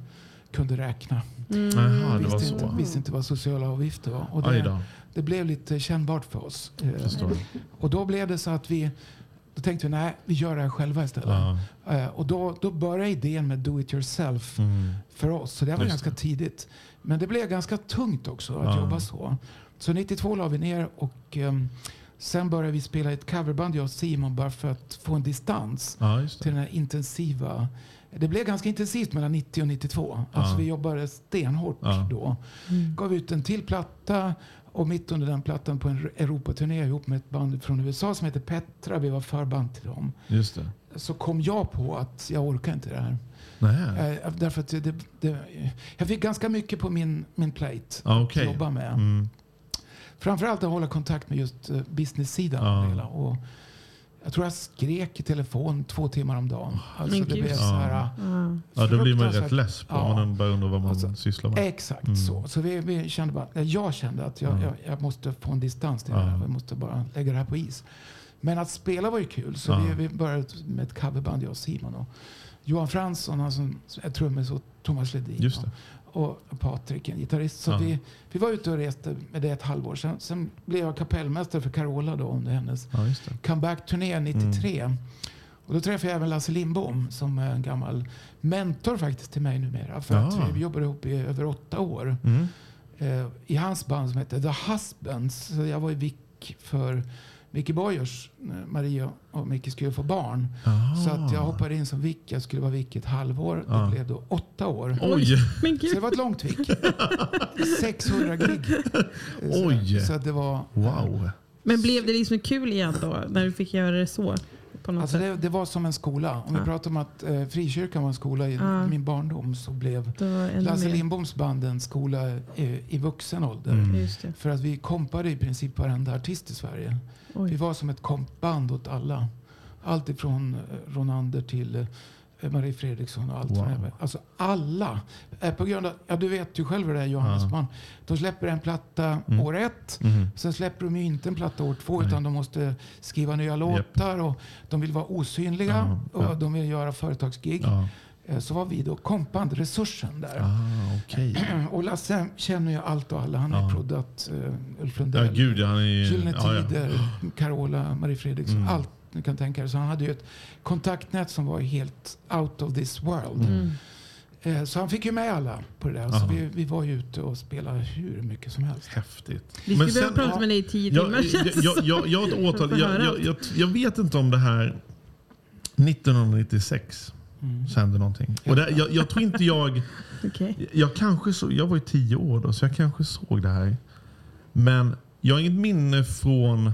Speaker 4: kunde räkna.
Speaker 3: Det var
Speaker 4: visste, inte,
Speaker 3: så.
Speaker 4: visste inte vad sociala avgifter var. Och det, det blev lite kännbart för oss. Eh, och då blev det så att vi då tänkte vi nej, vi gör det här själva istället.
Speaker 3: Ja.
Speaker 4: Eh, och då, då började idén med do it yourself
Speaker 3: Mm.
Speaker 4: för oss. Så det var
Speaker 3: Just
Speaker 4: ganska
Speaker 3: det.
Speaker 4: tidigt. Men det blev ganska tungt också att
Speaker 3: Ja.
Speaker 4: jobba så. Så 92 la vi ner och ehm, sen började vi spela ett coverband jag och Simon bara för att få en distans
Speaker 3: Ja, just
Speaker 4: till den här intensiva. Det blev ganska intensivt mellan 90 och 92. Alltså
Speaker 3: Ja.
Speaker 4: vi jobbade stenhårt
Speaker 3: Ja.
Speaker 4: då. Gav ut en till platta och mitt under den plattan på en Europaturné ihop med ett band från USA som heter Petra. Vi var förband till dem.
Speaker 3: Just det.
Speaker 4: Så kom jag på att jag orkar inte det här.
Speaker 3: Nej.
Speaker 4: Eh, därför att det, det, jag fick ganska mycket på min, min plate
Speaker 3: Ja,
Speaker 4: att jobba med.
Speaker 3: Mm.
Speaker 4: Framförallt att hålla kontakt med just uh, business-sidan.
Speaker 3: Ja.
Speaker 4: av det hela. Och jag tror jag skrek i telefon två timmar om dagen. Alltså
Speaker 2: Men
Speaker 4: det
Speaker 2: gud.
Speaker 4: blev så här,
Speaker 2: Ja.
Speaker 3: Ja, då blir man rätt less på
Speaker 4: Ja.
Speaker 3: om man börjar undra vad man
Speaker 4: Alltså,
Speaker 3: sysslar med.
Speaker 4: Exakt
Speaker 3: Mm.
Speaker 4: så. Så vi, vi kände bara, eller jag kände att jag,
Speaker 3: Ja.
Speaker 4: jag, jag måste få en distans till
Speaker 3: Ja.
Speaker 4: det här. Jag måste bara lägga det här på is. Men att spela var ju kul. Så
Speaker 3: Ja.
Speaker 4: vi, vi började med ett coverband, jag och Simon. Och Johan Fransson, han som är trummis och Thomas Ledin.
Speaker 3: Just det.
Speaker 4: Och Patrik, en gitarrist. Så
Speaker 3: Ja.
Speaker 4: vi, vi var ute och reste med det ett halvår. Sen, sen blev jag kapellmästare för Carola då under hennes
Speaker 3: Ja,
Speaker 4: comeback-turné 93.
Speaker 3: Mm.
Speaker 4: Och då träffade jag även Lasse Lindbom som är en gammal mentor faktiskt till mig numera. För
Speaker 3: Ja.
Speaker 4: att vi jobbade ihop i över åtta år.
Speaker 3: Mm.
Speaker 4: Eh, I hans band som hette The Husbands. Så jag var ju vick för Micke Boyers, när Maria och Micke skulle få barn.
Speaker 3: Aha.
Speaker 4: Så att jag hoppade in som vick. Jag skulle vara vick ett halvår.
Speaker 3: Ja.
Speaker 4: Det blev då åtta år.
Speaker 3: Oj!
Speaker 4: Så det var ett långt vick. 600 gig. Så,
Speaker 3: Oj.
Speaker 4: Så att det var...
Speaker 3: Wow.
Speaker 2: Men blev det liksom kul igen då? När du fick göra det så? På något
Speaker 4: Alltså
Speaker 2: sätt?
Speaker 4: det, det var som en skola. Om vi
Speaker 2: Ja.
Speaker 4: pratar om att eh, frikyrkan var en skola i
Speaker 2: Ja.
Speaker 4: min barndom så blev Lasse. Lindboms band en skola i, i vuxen ålder.
Speaker 3: Mm.
Speaker 4: För att vi kompade i princip varenda artist i Sverige. Vi
Speaker 2: Oj.
Speaker 4: var som ett kompband åt alla. Allt ifrån eh, Ronander till eh, Marie Fredriksson och allt.
Speaker 3: Wow.
Speaker 4: Alltså alla. På grund av, ja, du vet ju själv hur det är Johannes.
Speaker 3: Ja.
Speaker 4: Man, de släpper en platta
Speaker 3: Mm.
Speaker 4: år ett.
Speaker 3: Mhm.
Speaker 4: Sen släpper de ju inte en platta år två
Speaker 3: Nej.
Speaker 4: utan de måste skriva nya låtar och de vill vara osynliga
Speaker 3: Ja,
Speaker 4: och
Speaker 3: ja.
Speaker 4: de vill göra företagsgig.
Speaker 3: Ja.
Speaker 4: Eh, Så var vi då kompband, resursen där.
Speaker 3: Ah, okej.
Speaker 4: Och Lasse känner ju allt och alla. Han har
Speaker 3: Ja.
Speaker 4: proddat uh, Ulf
Speaker 3: Ja,
Speaker 4: Lundell,
Speaker 3: gud ja, han är.
Speaker 4: Gyllene
Speaker 3: ja, ja.
Speaker 4: Tider, Carola, Marie Fredriksson.
Speaker 3: Mm.
Speaker 4: Allt ni kan tänka er. Så han hade ju ett kontaktnät som var helt out of this world.
Speaker 2: Mm.
Speaker 4: Eh, Så han fick ju med alla på det där. Så vi, vi var ju ute och spelade hur mycket som helst.
Speaker 3: Häftigt.
Speaker 2: Vi skulle behöva prata med dig i tio
Speaker 3: Jag,
Speaker 2: timmar
Speaker 3: jag, jag, jag,
Speaker 2: att
Speaker 3: jag, jag,
Speaker 2: allt.
Speaker 3: jag, jag vet inte om det här 1996
Speaker 4: Mm.
Speaker 3: så hände någonting. Och det, jag, jag tror inte jag...
Speaker 2: Okej.
Speaker 3: Jag, kanske så, jag var ju tio år då, så jag kanske såg det här. Men jag har inget minne från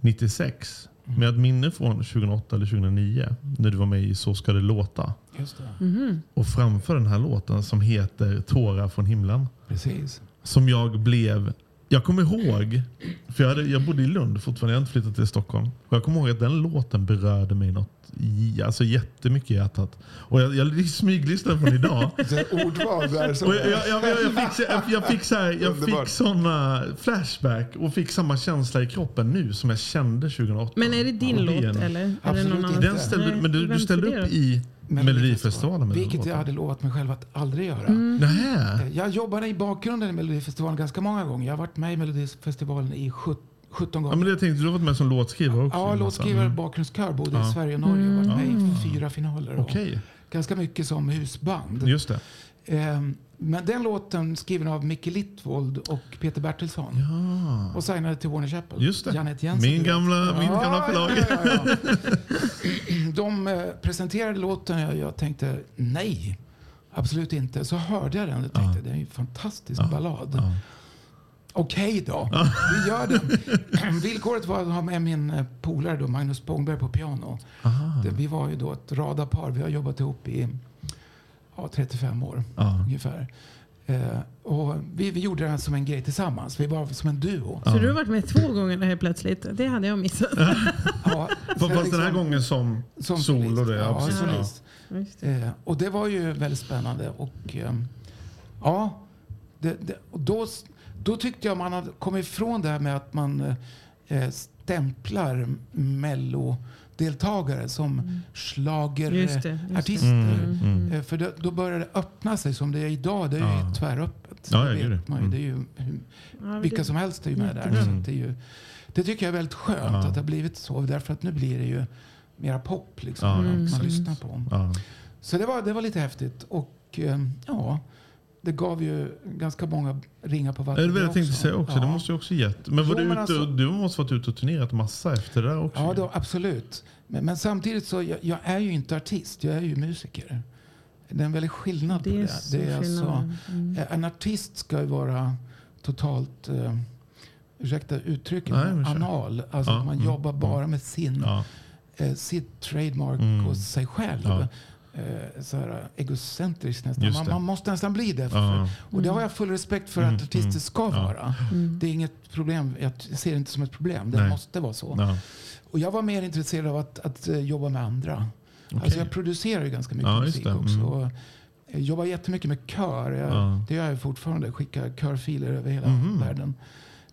Speaker 3: 96. Men jag har ett minne från 2008 eller 2009 när du var med i Så ska det låta.
Speaker 4: Just det.
Speaker 2: Mhm.
Speaker 3: Och framför den här låten som heter Tårar från himlen.
Speaker 4: Precis.
Speaker 3: Som jag blev... Jag kommer ihåg, för jag, hade, jag bodde i Lund fortfarande, jag hade inte flyttat till Stockholm. Och jag kommer ihåg att den låten berörde mig något, alltså jättemycket i hjärtat. Och jag, jag smyglyssnade på den idag.
Speaker 4: Det ordval där. Som
Speaker 3: Och jag, jag, jag, jag fick, så- jag, jag fick, så här, jag fick såna flashback och fick samma känsla i kroppen nu som jag kände 2008.
Speaker 2: Men är det din
Speaker 3: Ja,
Speaker 2: låt eller? Är det
Speaker 4: Absolut
Speaker 2: någon
Speaker 4: inte.
Speaker 3: Den ställde,
Speaker 2: Nej,
Speaker 3: men du, du ställde upp i Melodifestivalen med
Speaker 4: Vilket jag hade lovat mig själv att aldrig göra.
Speaker 2: Mm.
Speaker 4: Eh, Jag jobbade i bakgrunden i Melodifestivalen ganska många gånger. Jag har varit med i Melodifestivalen i sjut- 17 gånger.
Speaker 3: Ja, men det jag tänkte, du har varit med som låtskrivare också.
Speaker 4: Ja, låtskrivare,
Speaker 3: Mm.
Speaker 4: bakgrundskör både
Speaker 3: Ja.
Speaker 4: i Sverige och Norge. Jag har varit med i fyra finaler.
Speaker 3: Okej,
Speaker 4: Ganska mycket som husband.
Speaker 3: just det.
Speaker 4: Ehm, men den låten skriven av Micke Littvold och Peter Bertilsson.
Speaker 3: Ja.
Speaker 4: Och signade till Warner Chappell.
Speaker 3: Just det.
Speaker 4: Janet Jensen.
Speaker 3: Min gamla- min gamla förlag.
Speaker 4: Ja, ja, ja. De eh, presenterade låten och jag tänkte nej. Absolut inte. Så hörde jag den och tänkte
Speaker 3: Ja.
Speaker 4: det är en fantastisk
Speaker 3: Ja.
Speaker 4: ballad.
Speaker 3: Ja.
Speaker 4: Okej då, vi gör den. Villkoret var att ha med min eh, polare då, Magnus Spångberg på piano.
Speaker 3: Aha.
Speaker 4: Vi var ju då ett radarpar. Vi har jobbat ihop i ja, 35 år
Speaker 3: Ja.
Speaker 4: ungefär. Eh, och vi, vi gjorde det här som en grej tillsammans. Vi var som en duo.
Speaker 2: Så du har varit med två gånger helt plötsligt? Det hade jag missat.
Speaker 4: Ja,
Speaker 3: Fast
Speaker 4: så
Speaker 3: den här
Speaker 4: liksom-
Speaker 3: gången som,
Speaker 4: som
Speaker 3: solo. Det, ja,
Speaker 4: Ja,
Speaker 3: precis, ja.
Speaker 4: solist. Eh, och det var ju väldigt spännande. Och ehm, ja, det, det, och då, då tyckte jag man hade kommit ifrån det här med att man eh, eh, stämplar mellodeltagare som
Speaker 2: Mm. Just det, just det.
Speaker 4: schlagerartister.
Speaker 3: Mm, mm.
Speaker 4: Eh, För då, då börjar det öppna sig som det är idag. Det är
Speaker 3: Ja.
Speaker 4: ju tväröppet.
Speaker 3: Ja,
Speaker 4: det vet
Speaker 3: det.
Speaker 4: man ju.
Speaker 3: Mm.
Speaker 4: Det är ju hur-
Speaker 2: Ja,
Speaker 4: vilka
Speaker 2: det-
Speaker 4: som helst är ju med där.
Speaker 2: Jättebra.
Speaker 4: Så det, är ju, det tycker jag är väldigt skönt
Speaker 3: Ja.
Speaker 4: att det har blivit så. Därför att nu blir det ju mera pop liksom,
Speaker 3: Ja,
Speaker 4: att man lyssnar på.
Speaker 3: Ja.
Speaker 4: Så det var, det var lite häftigt. Och eh, ja, det gav ju ganska många ringar på
Speaker 3: Det
Speaker 4: vattnet.
Speaker 3: är det jag tänkte säga också.
Speaker 4: Ja.
Speaker 3: Det måste ju också gett. Men var
Speaker 4: Jo,
Speaker 3: du,
Speaker 4: men
Speaker 3: ute,
Speaker 4: alltså-
Speaker 3: du måste varit ute och turnerat massa efter det där också.
Speaker 4: Ja, då, absolut. Men, men samtidigt så jag, jag är ju inte artist, jag är ju musiker. Det är en väldig skillnad
Speaker 2: Det
Speaker 4: på det. det är alltså.
Speaker 2: Mm.
Speaker 4: eh, en artist ska ju vara totalt, eh, ursäkta uttrycket,
Speaker 3: Nej,
Speaker 4: anal. Alltså
Speaker 3: Ja,
Speaker 4: man
Speaker 3: mm,
Speaker 4: jobbar bara med sin,
Speaker 3: Ja.
Speaker 4: eh, sitt trademark
Speaker 3: Mm.
Speaker 4: och sig själv.
Speaker 3: Ja.
Speaker 4: Eh, så här, egocentriskt nästan.
Speaker 3: Just
Speaker 4: Man, man måste nästan bli det. För,
Speaker 3: Ja.
Speaker 4: Och det har jag full respekt för
Speaker 3: Mm,
Speaker 4: att artister
Speaker 3: mm,
Speaker 4: ska
Speaker 3: ja.
Speaker 4: vara.
Speaker 2: Mm.
Speaker 4: Det är inget problem. Jag ser det inte som ett problem. Det
Speaker 3: Nej.
Speaker 4: måste vara så.
Speaker 3: Ja.
Speaker 4: Och jag var mer intresserad av att, att eh, jobba med andra.
Speaker 3: Okej.
Speaker 4: Alltså jag producerar ju ganska mycket
Speaker 3: Ja,
Speaker 4: musik också.
Speaker 3: Mm.
Speaker 4: Och jag jobbar jättemycket med kör. Jag,
Speaker 3: Ja.
Speaker 4: Det gör jag fortfarande. Skickar körfiler över hela
Speaker 3: Mhm.
Speaker 4: världen.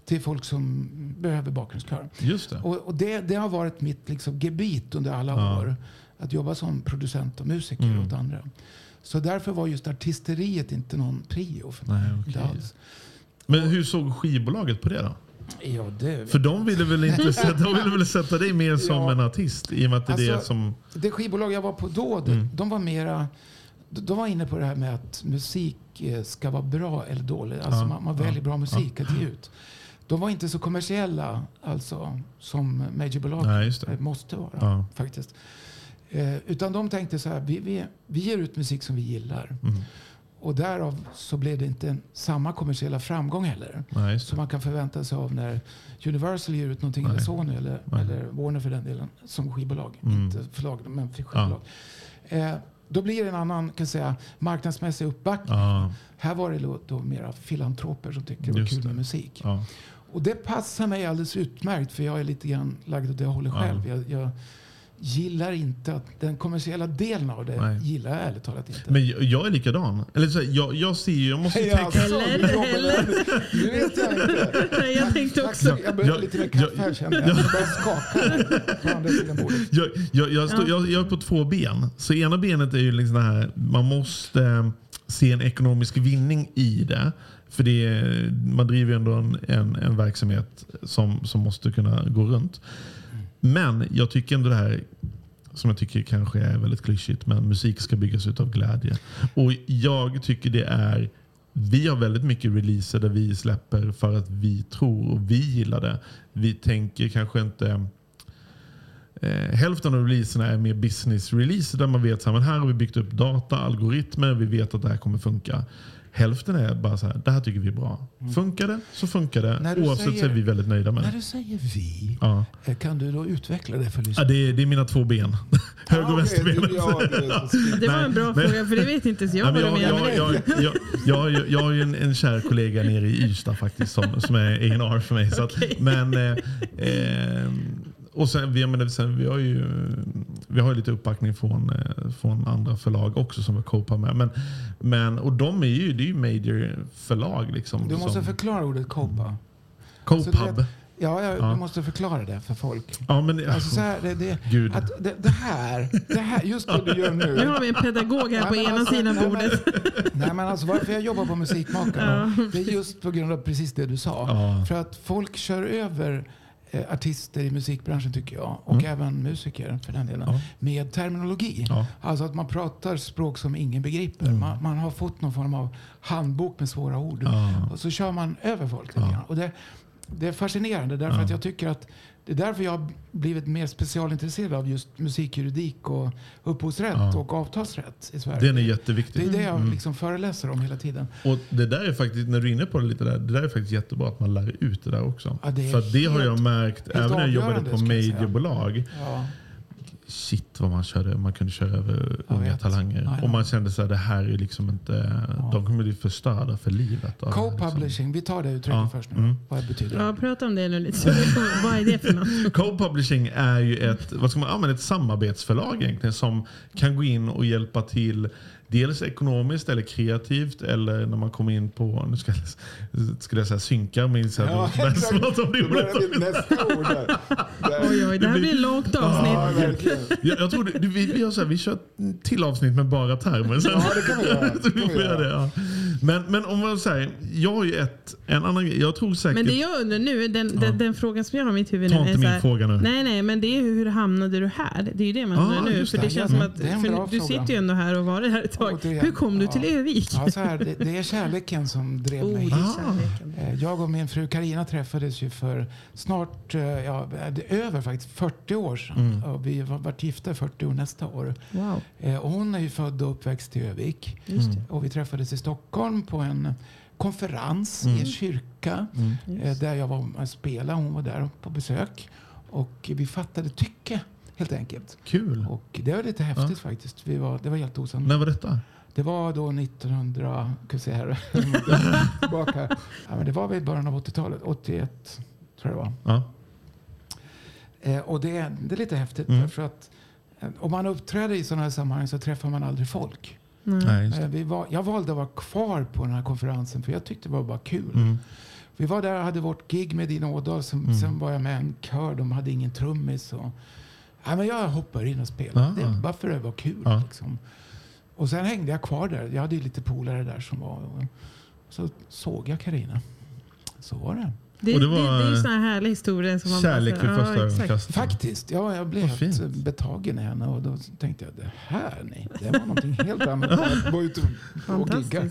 Speaker 4: Till folk som behöver bakgrundskör.
Speaker 3: Just det.
Speaker 4: Och, och det, det har varit mitt liksom, gebit under alla
Speaker 3: Ja.
Speaker 4: år. Att jobba som producent och musiker
Speaker 3: Mm.
Speaker 4: åt andra. Så därför var just artisteriet inte någon prio för mig.
Speaker 3: Nej,
Speaker 4: alls.
Speaker 3: Men hur såg skivbolaget på det då?
Speaker 4: Ja, det,
Speaker 3: För de ville väl inte sätta, de ville väl sätta dig mer som
Speaker 4: Ja.
Speaker 3: en artist i och med att det är det
Speaker 4: Alltså,
Speaker 3: som...
Speaker 4: Det skivbolag jag var på då, de,
Speaker 3: Mm.
Speaker 4: de var mera... De var inne på det här med att musik eh, ska vara bra eller dålig. Alltså
Speaker 3: Ja,
Speaker 4: man, man
Speaker 3: ja,
Speaker 4: väljer bra musik att ge ut. De var inte så kommersiella alltså, som majorbolag
Speaker 3: Nej, just det.
Speaker 4: eh, måste vara.
Speaker 3: Ja.
Speaker 4: faktiskt. Eh, utan de tänkte så här, vi, vi, vi ger ut musik som vi gillar.
Speaker 3: Mm.
Speaker 4: Och därav så blev det inte samma kommersiella framgång heller.
Speaker 3: Nej.
Speaker 4: Som man kan förvänta sig av när Universal ger ut någonting,
Speaker 3: Nej.
Speaker 4: eller Sony eller,
Speaker 3: Nej.
Speaker 4: eller Warner för den delen, som skivbolag.
Speaker 3: Mm.
Speaker 4: Inte förlag, men skivbolag. Eh, då blir det en annan kan säga, marknadsmässig uppbackning.
Speaker 3: Ja,
Speaker 4: Här var det då, då mera filantroper som tyckte det var kul
Speaker 3: det.
Speaker 4: med musik.
Speaker 3: ja.
Speaker 4: Och det passar mig alldeles utmärkt för jag är lite grann lagd åt det hållet
Speaker 3: Ja.
Speaker 4: själv. Jag, jag gillar inte att den kommersiella delen av det
Speaker 3: Nej.
Speaker 4: gillar jag ärligt talat inte.
Speaker 3: Men jag, jag är likadan. Eller så, här, jag, jag ser ju, jag måste
Speaker 4: Ja,
Speaker 3: tänka...
Speaker 4: alltså,
Speaker 2: Eller-
Speaker 4: nu vet jag inte.
Speaker 2: Nej, jag tänkte också.
Speaker 4: Jag behöver
Speaker 3: Jag-
Speaker 4: lite mer kaffe här känner jag. Jag skakar här på andra sidan bordet.
Speaker 3: Jag, jag, jag, står, jag, jag är på två ben. Så ena benet är ju liksom det här, man måste eh, se en ekonomisk vinning i det. För det är, man driver ju ändå en, en, en verksamhet som, som måste kunna gå runt. Men jag tycker ändå det här, som jag tycker kanske är väldigt klyschigt, men musik ska byggas ut av glädje. Och jag tycker det är vi har väldigt mycket releaser där vi släpper för att vi tror och vi gillar det. Vi tänker kanske inte Eh, hälften av releaserna är mer business-releaser där man vet att här har vi byggt upp data, algoritmer, vi vet att det här kommer funka. Hälften är bara så här, det här tycker vi är bra. Funkar det så funkar det.
Speaker 4: Mm. När du
Speaker 3: Oavsett så är
Speaker 4: säger-
Speaker 3: vi väldigt nöjda med
Speaker 4: När
Speaker 3: det.
Speaker 4: du säger vi,
Speaker 3: Ja.
Speaker 4: eh, kan du då utveckla det för
Speaker 3: Ja,
Speaker 4: lyssnarna?
Speaker 3: det, är, det är mina två ben. Höger och
Speaker 4: okej,
Speaker 3: vänsterbenet.
Speaker 4: du- ja, det-
Speaker 2: Det var en bra
Speaker 3: men-
Speaker 2: fråga för det vet inte ens jag
Speaker 3: Ja,
Speaker 2: vad
Speaker 3: jag,
Speaker 2: menar.
Speaker 3: jag, jag, jag, jag, jag har ju en, en kär kollega nere i Ystad faktiskt som, som är A&R för mig. Så att, men, eh, eh, och sen, vi, jag menar, sen, vi, har ju, vi har ju lite uppbackning från, eh, från andra förlag också som vi kopar med. Men, men, och de är ju, det är ju major förlag. Liksom,
Speaker 4: Du måste
Speaker 3: som,
Speaker 4: förklara ordet copa.
Speaker 3: Copub.
Speaker 4: Alltså, Ja, ja,
Speaker 3: Ja.
Speaker 4: du måste förklara det för folk.
Speaker 3: ja, men,
Speaker 4: Alltså så här, det, det,
Speaker 3: Gud.
Speaker 4: att det, det här, det här, just det du gör nu.
Speaker 2: Nu har vi en pedagog här på
Speaker 4: Nej, men
Speaker 2: ena
Speaker 4: alltså,
Speaker 2: sidan
Speaker 4: nej,
Speaker 2: bordet.
Speaker 4: Men, nej men alltså varför jag jobbar på Musikmakarna, det är just på grund av precis det du sa.
Speaker 3: Ja.
Speaker 4: För att folk kör över artister i musikbranschen tycker jag, och även musiker för den delen,
Speaker 3: Mm. Ja.
Speaker 4: med terminologi.
Speaker 3: Ja. Mm.
Speaker 4: Alltså att man pratar språk som ingen begriper. Man, man har fått någon form av handbok med svåra ord.
Speaker 3: Ja.
Speaker 4: Och så kör man över folk. Och det, det är fascinerande därför att jag tycker att det är därför jag har blivit mer specialintresserad av just musikjuridik och upphovsrätt
Speaker 3: Ja.
Speaker 4: och avtalsrätt i Sverige.
Speaker 3: Den är
Speaker 4: det
Speaker 3: jätteviktig.
Speaker 4: är det jag
Speaker 3: Mm.
Speaker 4: liksom föreläser om hela tiden.
Speaker 3: Och det där är faktiskt, när du är inne på det lite där, det där är faktiskt jättebra att man lär ut det där också.
Speaker 4: Ja, det
Speaker 3: För det har jag märkt, även när jag jobbade på majorbolag.
Speaker 4: Ja.
Speaker 3: Shit vad man körde. Man kunde köra över
Speaker 4: Jag
Speaker 3: unga
Speaker 4: vet.
Speaker 3: talanger.
Speaker 4: Ja, ja.
Speaker 3: Och man kände så här, det här är liksom inte, de kommer bli förstörda för livet. det liksom.
Speaker 4: Co-publishing, vi tar det uttrycket
Speaker 3: Ja.
Speaker 4: först nu.
Speaker 3: Mm.
Speaker 4: Vad det betyder.
Speaker 2: Ja, prata om det nu lite. Vad är det för något?
Speaker 3: Co-publishing är ju ett, vad ska man använda, ett samarbetsförlag egentligen som kan gå in och hjälpa till Dels ekonomiskt eller kreativt eller när man kommer in på, nu ska jag, skulle jag säga synkar, men inser
Speaker 4: Ja, nästa ord där. Där.
Speaker 2: Oj, oj, det här blir ett långt
Speaker 4: Ja,
Speaker 2: avsnitt.
Speaker 4: verkligen.
Speaker 3: Jag, jag tror det, vi, vi, gör så här, vi kör till avsnitt med bara termer. Sen,
Speaker 4: Ja, det kan vi göra.
Speaker 3: Så vi
Speaker 4: Det kan
Speaker 3: får
Speaker 4: vi
Speaker 3: göra det, ja. Men, men om man säger, jag har ju ett, en annan grej. Jag tror säkert...
Speaker 2: Men det jag undrar nu, den, den, den frågan som jag har i mitt huvud
Speaker 3: Ta
Speaker 2: nu är
Speaker 3: inte min
Speaker 2: här,
Speaker 3: fråga nu.
Speaker 2: Nej, nej, men det är hur hamnade du här? Det är ju det man
Speaker 3: Ah,
Speaker 2: undrar nu.
Speaker 3: just
Speaker 2: För
Speaker 3: det.
Speaker 2: det känns
Speaker 3: Ja,
Speaker 2: som att,
Speaker 4: är en
Speaker 2: för du
Speaker 4: fråga.
Speaker 2: sitter ju ändå här och varit här ett tag.
Speaker 4: Återigen.
Speaker 2: Hur kom du
Speaker 4: Ja.
Speaker 2: till Övik?
Speaker 4: Ja, så här, det, det är kärleken som drev
Speaker 2: Oh,
Speaker 4: mig
Speaker 2: är
Speaker 4: hit.
Speaker 2: kärleken.
Speaker 4: Eh, Jag och min fru Karina träffades ju för snart, eh, ja, det är över faktiskt 40 år sedan.
Speaker 3: Mm.
Speaker 4: Vi har varit gifta i 40 år nästa år.
Speaker 2: Wow,
Speaker 4: Eh, Och hon är ju född och uppväxt i Övik. Och vi träffades i Stockholm på en konferens i en kyrka. Eh, Där jag var och spelade. Hon var där på besök. Och vi fattade tycke helt enkelt.
Speaker 3: Kul.
Speaker 4: Och det var lite häftigt faktiskt. Vi var, det var helt osannolikt.
Speaker 3: När var detta?
Speaker 4: Det var då 1900, kan se här, tillbaka. Ja, men det var väl i början av 80-talet, 81 tror jag det var.
Speaker 3: Ja.
Speaker 4: Eh, och det, det är lite häftigt
Speaker 3: Mm.
Speaker 4: därför att eh, om man uppträder i sådana här sammanhang så träffar man aldrig folk.
Speaker 2: Nej.
Speaker 4: Eh, vi var, jag valde att vara kvar på den här konferensen för jag tyckte det var bara kul.
Speaker 3: Mm.
Speaker 4: Vi var där och hade vårt gig med Dina Ådahl. Som,
Speaker 3: Mm.
Speaker 4: Sen var jag med i en kör. De hade ingen trummis. Och, ja, men jag hoppar in och spelar.
Speaker 3: Ah.
Speaker 4: Det, bara för att det var kul.
Speaker 3: Ja.
Speaker 4: Liksom. Och sen hängde jag kvar där. Jag hade ju lite polare där som var. Och, så såg jag Karina. Så var det.
Speaker 2: Det,
Speaker 3: Och
Speaker 2: det,
Speaker 3: det
Speaker 2: det,
Speaker 3: var,
Speaker 2: är ju
Speaker 3: eh,
Speaker 2: här härliga historier. Som man
Speaker 3: Kärlek
Speaker 2: bara, ja,
Speaker 3: första ögonkastet.
Speaker 4: Faktiskt. Ja, jag blev helt
Speaker 3: fint.
Speaker 4: betagen i henne. Och då tänkte jag, det här nej. Det var någonting helt annat att vara ute och, och gigga.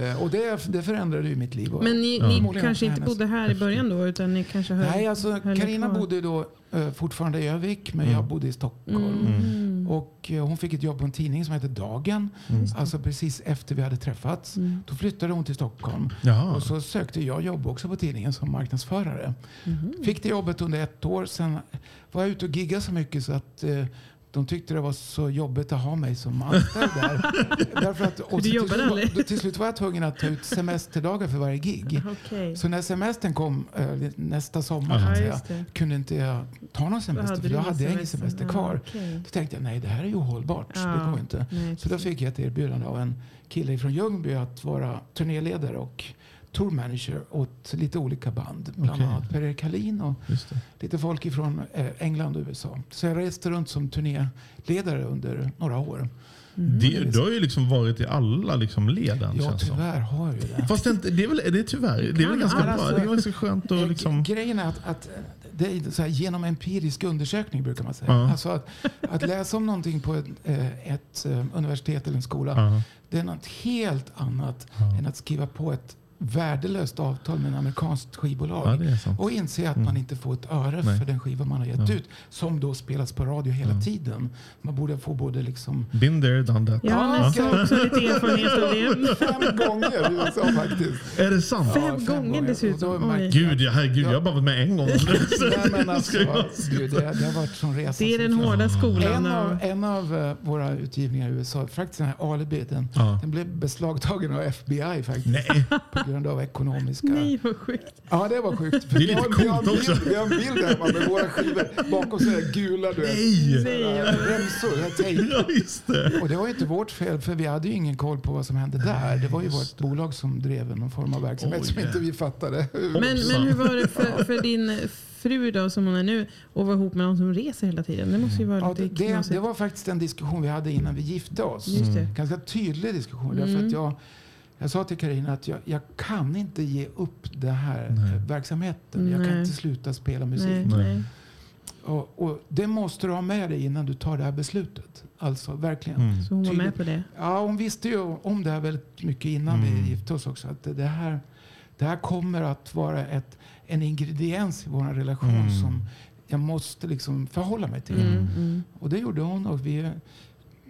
Speaker 4: Eh, Och det, det förändrade ju mitt liv.
Speaker 2: Men ni,
Speaker 3: Ja.
Speaker 2: ni kanske inte
Speaker 4: hennes-
Speaker 2: bodde här i början då? Utan ni kanske höll,
Speaker 4: Nej, alltså
Speaker 2: kvar?
Speaker 4: bodde då eh, fortfarande i Övik, men
Speaker 3: Mm.
Speaker 4: jag bodde i Stockholm.
Speaker 2: Mm.
Speaker 4: Och eh, hon fick ett jobb på en tidning som heter Dagen. Alltså precis efter vi hade träffats.
Speaker 2: Mm.
Speaker 4: Då flyttade hon till Stockholm.
Speaker 3: Jaha.
Speaker 4: Och så sökte jag jobb också på tidningen som marknadsförare. Fick det jobbet under ett år. Sen var jag ute och giggade så mycket så att eh, de tyckte det var så jobbigt att ha mig som anställd där. Därför att, och
Speaker 2: du
Speaker 4: till,
Speaker 2: jobbade
Speaker 4: slut, var- till slut var jag tvungen att ta ut semesterdagar för varje gig.
Speaker 2: Okej.
Speaker 4: Så när semestern kom eh, nästa sommar
Speaker 2: Ja,
Speaker 4: att säga,
Speaker 2: just det.
Speaker 4: kunde inte jag ta någon semester för då hade jag ingen
Speaker 2: semester. Ja,
Speaker 4: kvar.
Speaker 2: okej.
Speaker 4: Då tänkte jag nej det här är ju ohållbart.
Speaker 2: Ja,
Speaker 4: Det går inte.
Speaker 2: nej,
Speaker 4: Så då fick jag ett erbjudande av en kille från Ljungby att vara turnéledare och tourmanager åt lite olika band. Bland
Speaker 3: Okej.
Speaker 4: annat Per-Erik Hallin och lite folk ifrån eh, England och USA. Så jag reste runt som turnéledare under några år.
Speaker 3: Det, du har ju liksom varit i alla liksom leden.
Speaker 4: Ja, tyvärr har jag ju det.
Speaker 3: Fast det, det är väl det är tyvärr. Det är väl ganska
Speaker 4: alla
Speaker 3: bra. Det är ganska skönt att liksom...
Speaker 4: Grejen är att, att det är så här, genom empirisk undersökning brukar man säga.
Speaker 3: Ja.
Speaker 4: Alltså att, att läsa om någonting på ett, eh, ett eh, universitet eller en skola.
Speaker 3: Ja.
Speaker 4: Det är något helt annat
Speaker 3: Ja.
Speaker 4: än att skriva på ett värdelöst avtal med en amerikanskt skivbolag.
Speaker 3: Ja.
Speaker 4: Och inse att man inte får ett öre
Speaker 3: Nej.
Speaker 4: för den skiva man har gett
Speaker 3: Ja.
Speaker 4: ut. Som då spelas på radio hela tiden. Man borde få både liksom
Speaker 3: Been there, done that.
Speaker 2: Jag har
Speaker 4: Ja,
Speaker 2: nästan också lite erfarenhet av det.
Speaker 4: fem gånger i USA faktiskt.
Speaker 3: Är det sant?
Speaker 2: Fem
Speaker 4: Ja,
Speaker 2: gånger dessutom.
Speaker 3: Gud, ja, herregud, jag har bara varit med en gång.
Speaker 4: Nej, men alltså, gud, det, det har varit sån resa.
Speaker 2: Det är den hårda skolan.
Speaker 4: En av, en av eh, våra utgivningar i USA, faktiskt den här Alibi, den,
Speaker 3: Ja.
Speaker 4: den blev beslagtagen av FBI faktiskt.
Speaker 3: Nej.
Speaker 4: Grund av ekonomiska...
Speaker 2: Nej, vad sjukt.
Speaker 4: Ja, det var sjukt.
Speaker 3: Det är lite
Speaker 4: vi, har, vi, har en
Speaker 3: coolt
Speaker 4: bild,
Speaker 3: också.
Speaker 4: vi har en bild hemma med våra skivor. Bakom det gula du vet.
Speaker 3: Nej!
Speaker 4: Remsor, tejp.
Speaker 3: Ja, just det.
Speaker 4: Och det var ju inte vårt fel för vi hade ju ingen koll på vad som hände där. Det var ju vårt bolag som drev någon form av verksamhet
Speaker 3: Oj.
Speaker 4: som inte vi fattade.
Speaker 2: Men, men hur var det för, för din fru då, som hon är nu, att vara ihop med någon som reser hela tiden? Det måste ju vara
Speaker 4: Ja, det,
Speaker 2: lite
Speaker 4: det, det var faktiskt en diskussion vi hade innan vi gifte oss. Ganska tydlig diskussion. Därför
Speaker 2: Mm.
Speaker 4: att jag, jag sa till Karina att jag, jag kan inte ge upp den här
Speaker 3: Nej.
Speaker 4: verksamheten. Jag kan
Speaker 2: Nej.
Speaker 4: inte sluta spela musik.
Speaker 2: Nej,
Speaker 3: Nej.
Speaker 2: nej.
Speaker 4: Och, och det måste du ha med dig innan du tar det här beslutet. Alltså verkligen.
Speaker 3: Mm.
Speaker 2: Så hon var med på det?
Speaker 4: Ja, hon visste ju om det här väldigt mycket innan
Speaker 3: Mm.
Speaker 4: vi gifte oss också. Att det, det, här, det här kommer att vara ett, en ingrediens i vår relation
Speaker 3: Mm.
Speaker 4: som jag måste liksom förhålla mig till.
Speaker 2: Mm, mm.
Speaker 4: Och det gjorde hon och vi,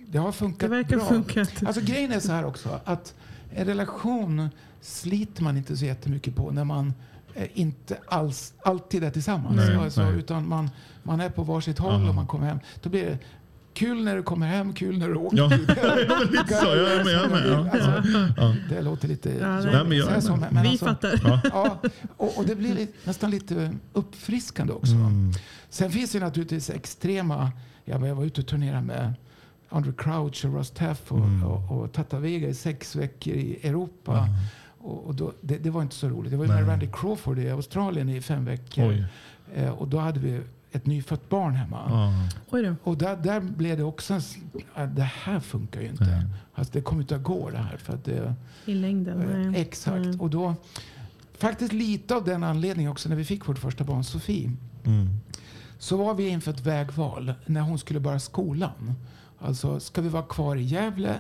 Speaker 4: det har
Speaker 2: Det
Speaker 4: funkat
Speaker 2: verkar
Speaker 4: bra.
Speaker 2: funkat.
Speaker 4: Alltså grejen är så här också att en relation sliter man inte så jättemycket på när man eh, inte alls alltid är tillsammans.
Speaker 3: Nej,
Speaker 4: alltså,
Speaker 3: nej.
Speaker 4: Utan man, man är på varsitt håll och man kommer hem. Då blir det kul när du kommer hem, kul när du åker.
Speaker 3: Ja, lite så. Jag är med. Jag är med.
Speaker 4: Alltså,
Speaker 3: Ja.
Speaker 4: Det låter lite
Speaker 2: Ja, nej.
Speaker 3: men jag
Speaker 4: så,
Speaker 3: med.
Speaker 4: men- men
Speaker 2: Vi
Speaker 4: alltså-
Speaker 2: fattar.
Speaker 3: Ja.
Speaker 4: Ja, och, och det blir lite, nästan lite uppfriskande också.
Speaker 3: Mm.
Speaker 4: Sen finns det naturligtvis extrema... Jag var ute och turnerade med Andrew Crouch och Russ Taff och,
Speaker 3: Mm.
Speaker 4: och, och Tata Vega i sex veckor i Europa.
Speaker 3: Ja.
Speaker 4: Och, och då, det, det var inte så roligt. Det var ju
Speaker 3: Nej.
Speaker 4: med Randy Crawford i Australien i fem veckor. Eh, och då hade vi ett nyfött barn hemma.
Speaker 2: Då.
Speaker 4: Och där, där blev det också... en Det här funkar ju inte. Alltså, det kommer inte att gå det här. För att det,
Speaker 2: I längden.
Speaker 4: Eh. Exakt.
Speaker 2: Mm.
Speaker 4: Och då, faktiskt lite av den anledningen också när vi fick vårt första barn Sofie.
Speaker 3: Mm.
Speaker 4: Så var vi inför ett vägval när hon skulle börja skolan. Alltså, ska vi vara kvar i Gävle?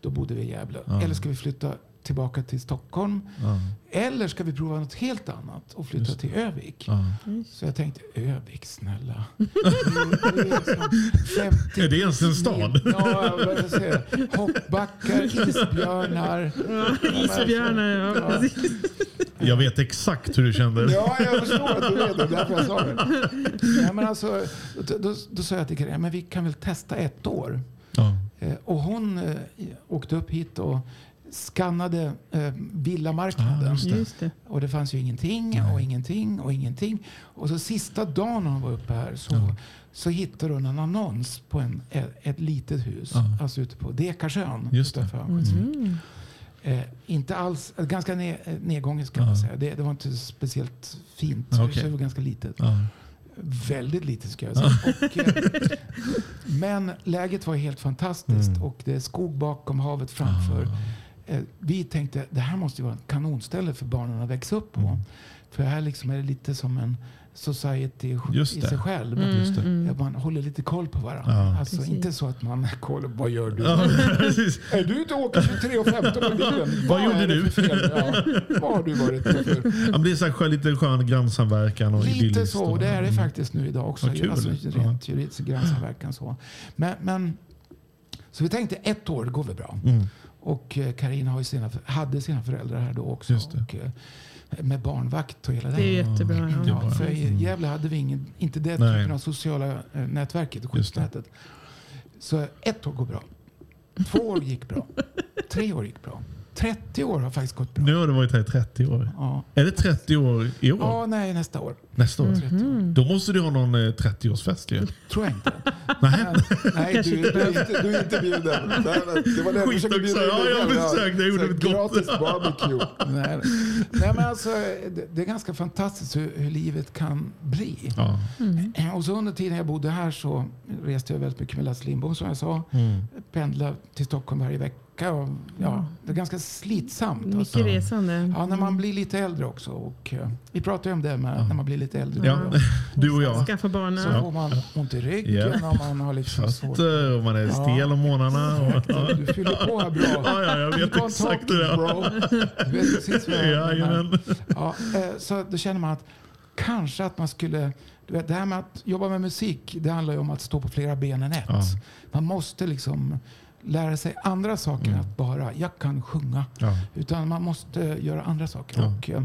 Speaker 4: Då bodde vi i Gävle.
Speaker 3: Ja.
Speaker 4: Eller ska vi flytta tillbaka till Stockholm?
Speaker 3: Ja.
Speaker 4: Eller ska vi prova något helt annat och flytta till Övik?
Speaker 3: Ja.
Speaker 4: Så jag tänkte, Övik snälla. Det är- är 50
Speaker 3: Är det ens en stad?
Speaker 4: Ja. Hoppbackar, isbjörnar.
Speaker 2: Isbjörnar, ja.
Speaker 3: Jag vet exakt hur du kände.
Speaker 4: Ja, jag förstår att du vet det. Därför jag sa det. Ja, men alltså, då, då, då sa jag till Karin, men vi kan väl testa ett år.
Speaker 3: Ja.
Speaker 4: Eh, och hon eh, åkte upp hit och skannade eh, villamarknaden.
Speaker 3: Ah, just det.
Speaker 2: Just det.
Speaker 4: och det fanns ju ingenting och ingenting och ingenting. Och så sista dagen hon var uppe här så,
Speaker 3: Ja.
Speaker 4: så hittade hon en annons på en, ett, ett litet hus.
Speaker 3: Ja.
Speaker 4: Alltså ute på Dekarsön.
Speaker 3: Just det.
Speaker 4: utanför
Speaker 2: Mm.
Speaker 4: Eh, inte alls, eh, ganska ne, eh, nedgången ska
Speaker 3: Ja.
Speaker 4: man säga. Det, det var inte speciellt fint.
Speaker 3: Ja, okej.
Speaker 4: Det var ganska litet.
Speaker 3: Ja.
Speaker 4: Väldigt litet ska jag säga. Och, eh, men läget var helt fantastiskt
Speaker 3: Mm.
Speaker 4: och det är skog bakom, havet framför. Eh, vi tänkte det här måste vara ett kanonställe för barnen att växa upp på.
Speaker 3: Mm.
Speaker 4: För här liksom är det lite som en society
Speaker 3: Just
Speaker 4: i sig själv.
Speaker 2: Mm,
Speaker 3: Just det.
Speaker 2: mm.
Speaker 4: Att Man håller lite koll på varandra.
Speaker 3: Ja.
Speaker 4: Alltså
Speaker 2: Precis.
Speaker 4: inte så att man kollar, vad gör du?
Speaker 3: Ja, precis.
Speaker 4: Är du ute och åker 23 och 15 med bilen?
Speaker 3: Vad gjorde du?
Speaker 4: för fel? Ja, vad har du varit för?
Speaker 3: Ja, men det är så här, lite skön grannsamverkan och
Speaker 4: Lite så, och det är det
Speaker 3: Mm.
Speaker 4: faktiskt nu idag också.
Speaker 3: Kul.
Speaker 4: Alltså,
Speaker 3: Ja.
Speaker 4: rent juridiskt grannsamverkan så. Men, men, så vi tänkte ett år, det går väl bra.
Speaker 3: Mm.
Speaker 4: Och eh, Carina har ju sina, hade sina föräldrar här då också.
Speaker 3: Det.
Speaker 4: Med barnvakt och hela
Speaker 2: Det är
Speaker 4: den.
Speaker 2: jättebra.
Speaker 3: Ja,
Speaker 2: Ja.
Speaker 4: Ja, för i. Gävle hade vi ingen, inte det
Speaker 3: Nej.
Speaker 4: typen av sociala eh, nätverket,
Speaker 3: det.
Speaker 4: skyddsnätet. Så ett år går bra. Två år gick bra. Tre år gick bra. 30 år har faktiskt gått bra.
Speaker 3: Nu har du varit här i 30 år.
Speaker 4: Ja,
Speaker 3: Är det 30 år i år?
Speaker 4: ja nej, nästa år.
Speaker 3: Nästa år?
Speaker 4: 30 år.
Speaker 3: Då måste du ha någon eh, 30-årsfest ju.
Speaker 4: Tror jag inte.
Speaker 3: Nej.
Speaker 4: Nej, du, du, är inte, du är inte bjuden. Nej, Det var det jag
Speaker 3: Skit
Speaker 4: försökte
Speaker 3: också.
Speaker 4: bjuda in
Speaker 3: Ja,
Speaker 4: dig
Speaker 3: jag försökte. Jag gjorde mitt gott.
Speaker 4: Gratis barbecue. Nej, nej, men alltså, det, det är ganska fantastiskt hur, hur livet kan bli.
Speaker 3: Ja.
Speaker 4: Eh, Och så under tiden jag bodde här så reste jag väldigt mycket med Lasse Lindbom som jag sa.
Speaker 3: Mm.
Speaker 4: Pendla till Stockholm varje vecka. Och, ja, det är ganska slitsamt.
Speaker 2: Mycket
Speaker 4: Alltså.
Speaker 2: resande.
Speaker 4: Ja, när man blir lite äldre också. Och, eh, vi pratar ju om det med när man blir lite äldre.
Speaker 3: ja, du och jag.
Speaker 2: Skaffa barn.
Speaker 4: Så får man ont i ryggen
Speaker 3: Ja.
Speaker 4: och man har liksom svårt.
Speaker 3: Och man är stel om morgnarna. Och.
Speaker 4: Du fyller på här bra.
Speaker 3: Ja, ja, jag vet exakt
Speaker 4: talking,
Speaker 3: det
Speaker 4: bro. Du vet precis vad jag menar. Ja, eh, så då känner man att kanske att man skulle... Du vet, det här med att jobba med musik, det handlar ju om att stå på flera ben än ett.
Speaker 3: Ja.
Speaker 4: Man måste liksom lära sig andra saker än
Speaker 3: Mm.
Speaker 4: att bara, jag kan sjunga.
Speaker 3: Ja.
Speaker 4: Utan man måste göra andra saker.
Speaker 3: Ja.
Speaker 4: Och, eh,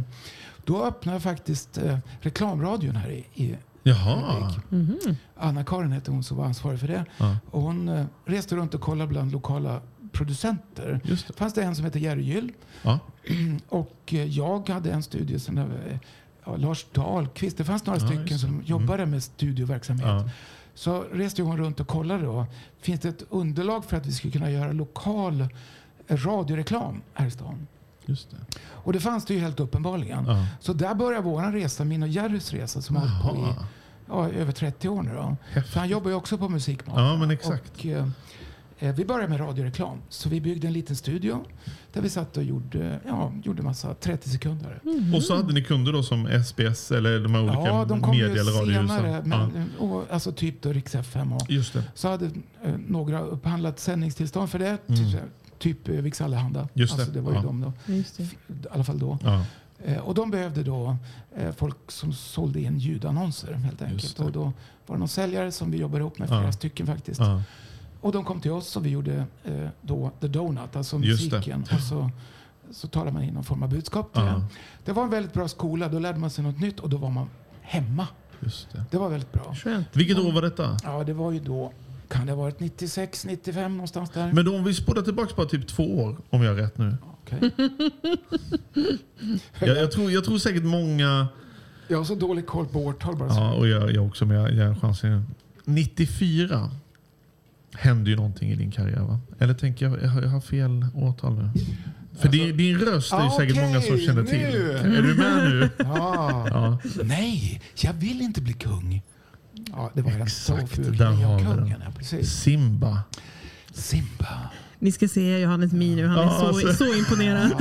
Speaker 4: då öppnade jag faktiskt eh, reklamradion här i, i
Speaker 3: Jaha.
Speaker 2: Mhm.
Speaker 4: Anna-Karin hette hon som var ansvarig för det.
Speaker 3: Ja.
Speaker 4: Och hon eh, reste runt och kollade bland lokala producenter.
Speaker 3: Just det.
Speaker 4: fanns det en som hette Jerry Gyll.
Speaker 3: Ja.
Speaker 4: Och eh, jag hade en studio som eh, ja, Lars Dahlqvist. Det fanns några
Speaker 3: Ja,
Speaker 4: stycken som
Speaker 3: Mm.
Speaker 4: jobbade med studioverksamhet. Så reste hon runt och kollade då. Finns det ett underlag för att vi skulle kunna göra lokal radioreklam här i stan?
Speaker 3: Just det.
Speaker 4: Och det fanns det ju helt uppenbarligen.
Speaker 3: Ja.
Speaker 4: Så där började vår resa, min och Jerrys resa som har hållit på i ja, över 30 år nu. Då. För han jobbar ju också på Musikmat.
Speaker 3: Ja, men exakt.
Speaker 4: Och, eh, eh, vi började med radioreklam. Så vi byggde en liten studio där vi satt och gjorde, ja, gjorde massa 30 sekunder.
Speaker 3: Och så hade ni kunder då som SBS eller de här olika
Speaker 4: Ja, de kom
Speaker 3: media eller
Speaker 4: senare.
Speaker 3: radiohusen?
Speaker 4: Men, och, alltså typ då Rix FM. Och,
Speaker 3: Ja. Just det.
Speaker 4: så hade eh, några upphandlat sändningstillstånd för det. Typ, typ eh, Vix Allehanda.
Speaker 3: Mm. Just det.
Speaker 4: Alltså, det var ju
Speaker 3: Ja.
Speaker 4: de då.
Speaker 2: Just det.
Speaker 4: I alla fall då.
Speaker 3: Ja.
Speaker 4: Eh, och de behövde då eh, folk som sålde in ljudannonser helt enkelt. Och då var det någon säljare som vi jobbade ihop med, flera
Speaker 3: Ja.
Speaker 4: stycken faktiskt. Och de kom till oss och vi gjorde eh, då The Donut, alltså musiken. Och så så talade man in någon form av budskap till
Speaker 3: Ja.
Speaker 4: en. Det var en väldigt bra skola. Då lärde man sig något nytt och då var man hemma.
Speaker 3: Just det.
Speaker 4: Det var väldigt bra.
Speaker 2: Skönt.
Speaker 3: Vilket år var detta?
Speaker 4: Ja, det var ju då, kan det ha varit 96, 95 någonstans där?
Speaker 3: Men då om vi spolar tillbaka bara typ två år, om jag har rätt nu.
Speaker 4: Okej.
Speaker 3: Jag, jag, tror, jag tror säkert många,
Speaker 4: Jag har så dålig koll på årtal bara. så.
Speaker 3: ja, och jag, jag också, men jag, jag har chansen. 94 hände ju någonting i din karriär va? Eller tänker jag, jag har, fel årtal nu? För din, din röst är ju säkert många som känner till.
Speaker 4: nu.
Speaker 3: Är du med nu?
Speaker 4: Ja.
Speaker 3: Ja.
Speaker 4: Nej, jag vill inte bli kung. Ja, det var så
Speaker 3: Exakt,
Speaker 4: ful
Speaker 3: där har vi den. Simba.
Speaker 4: Simba.
Speaker 2: Ni ska se Johannes min nu. Han är
Speaker 3: Ja,
Speaker 2: så,
Speaker 3: alltså.
Speaker 2: så imponerad.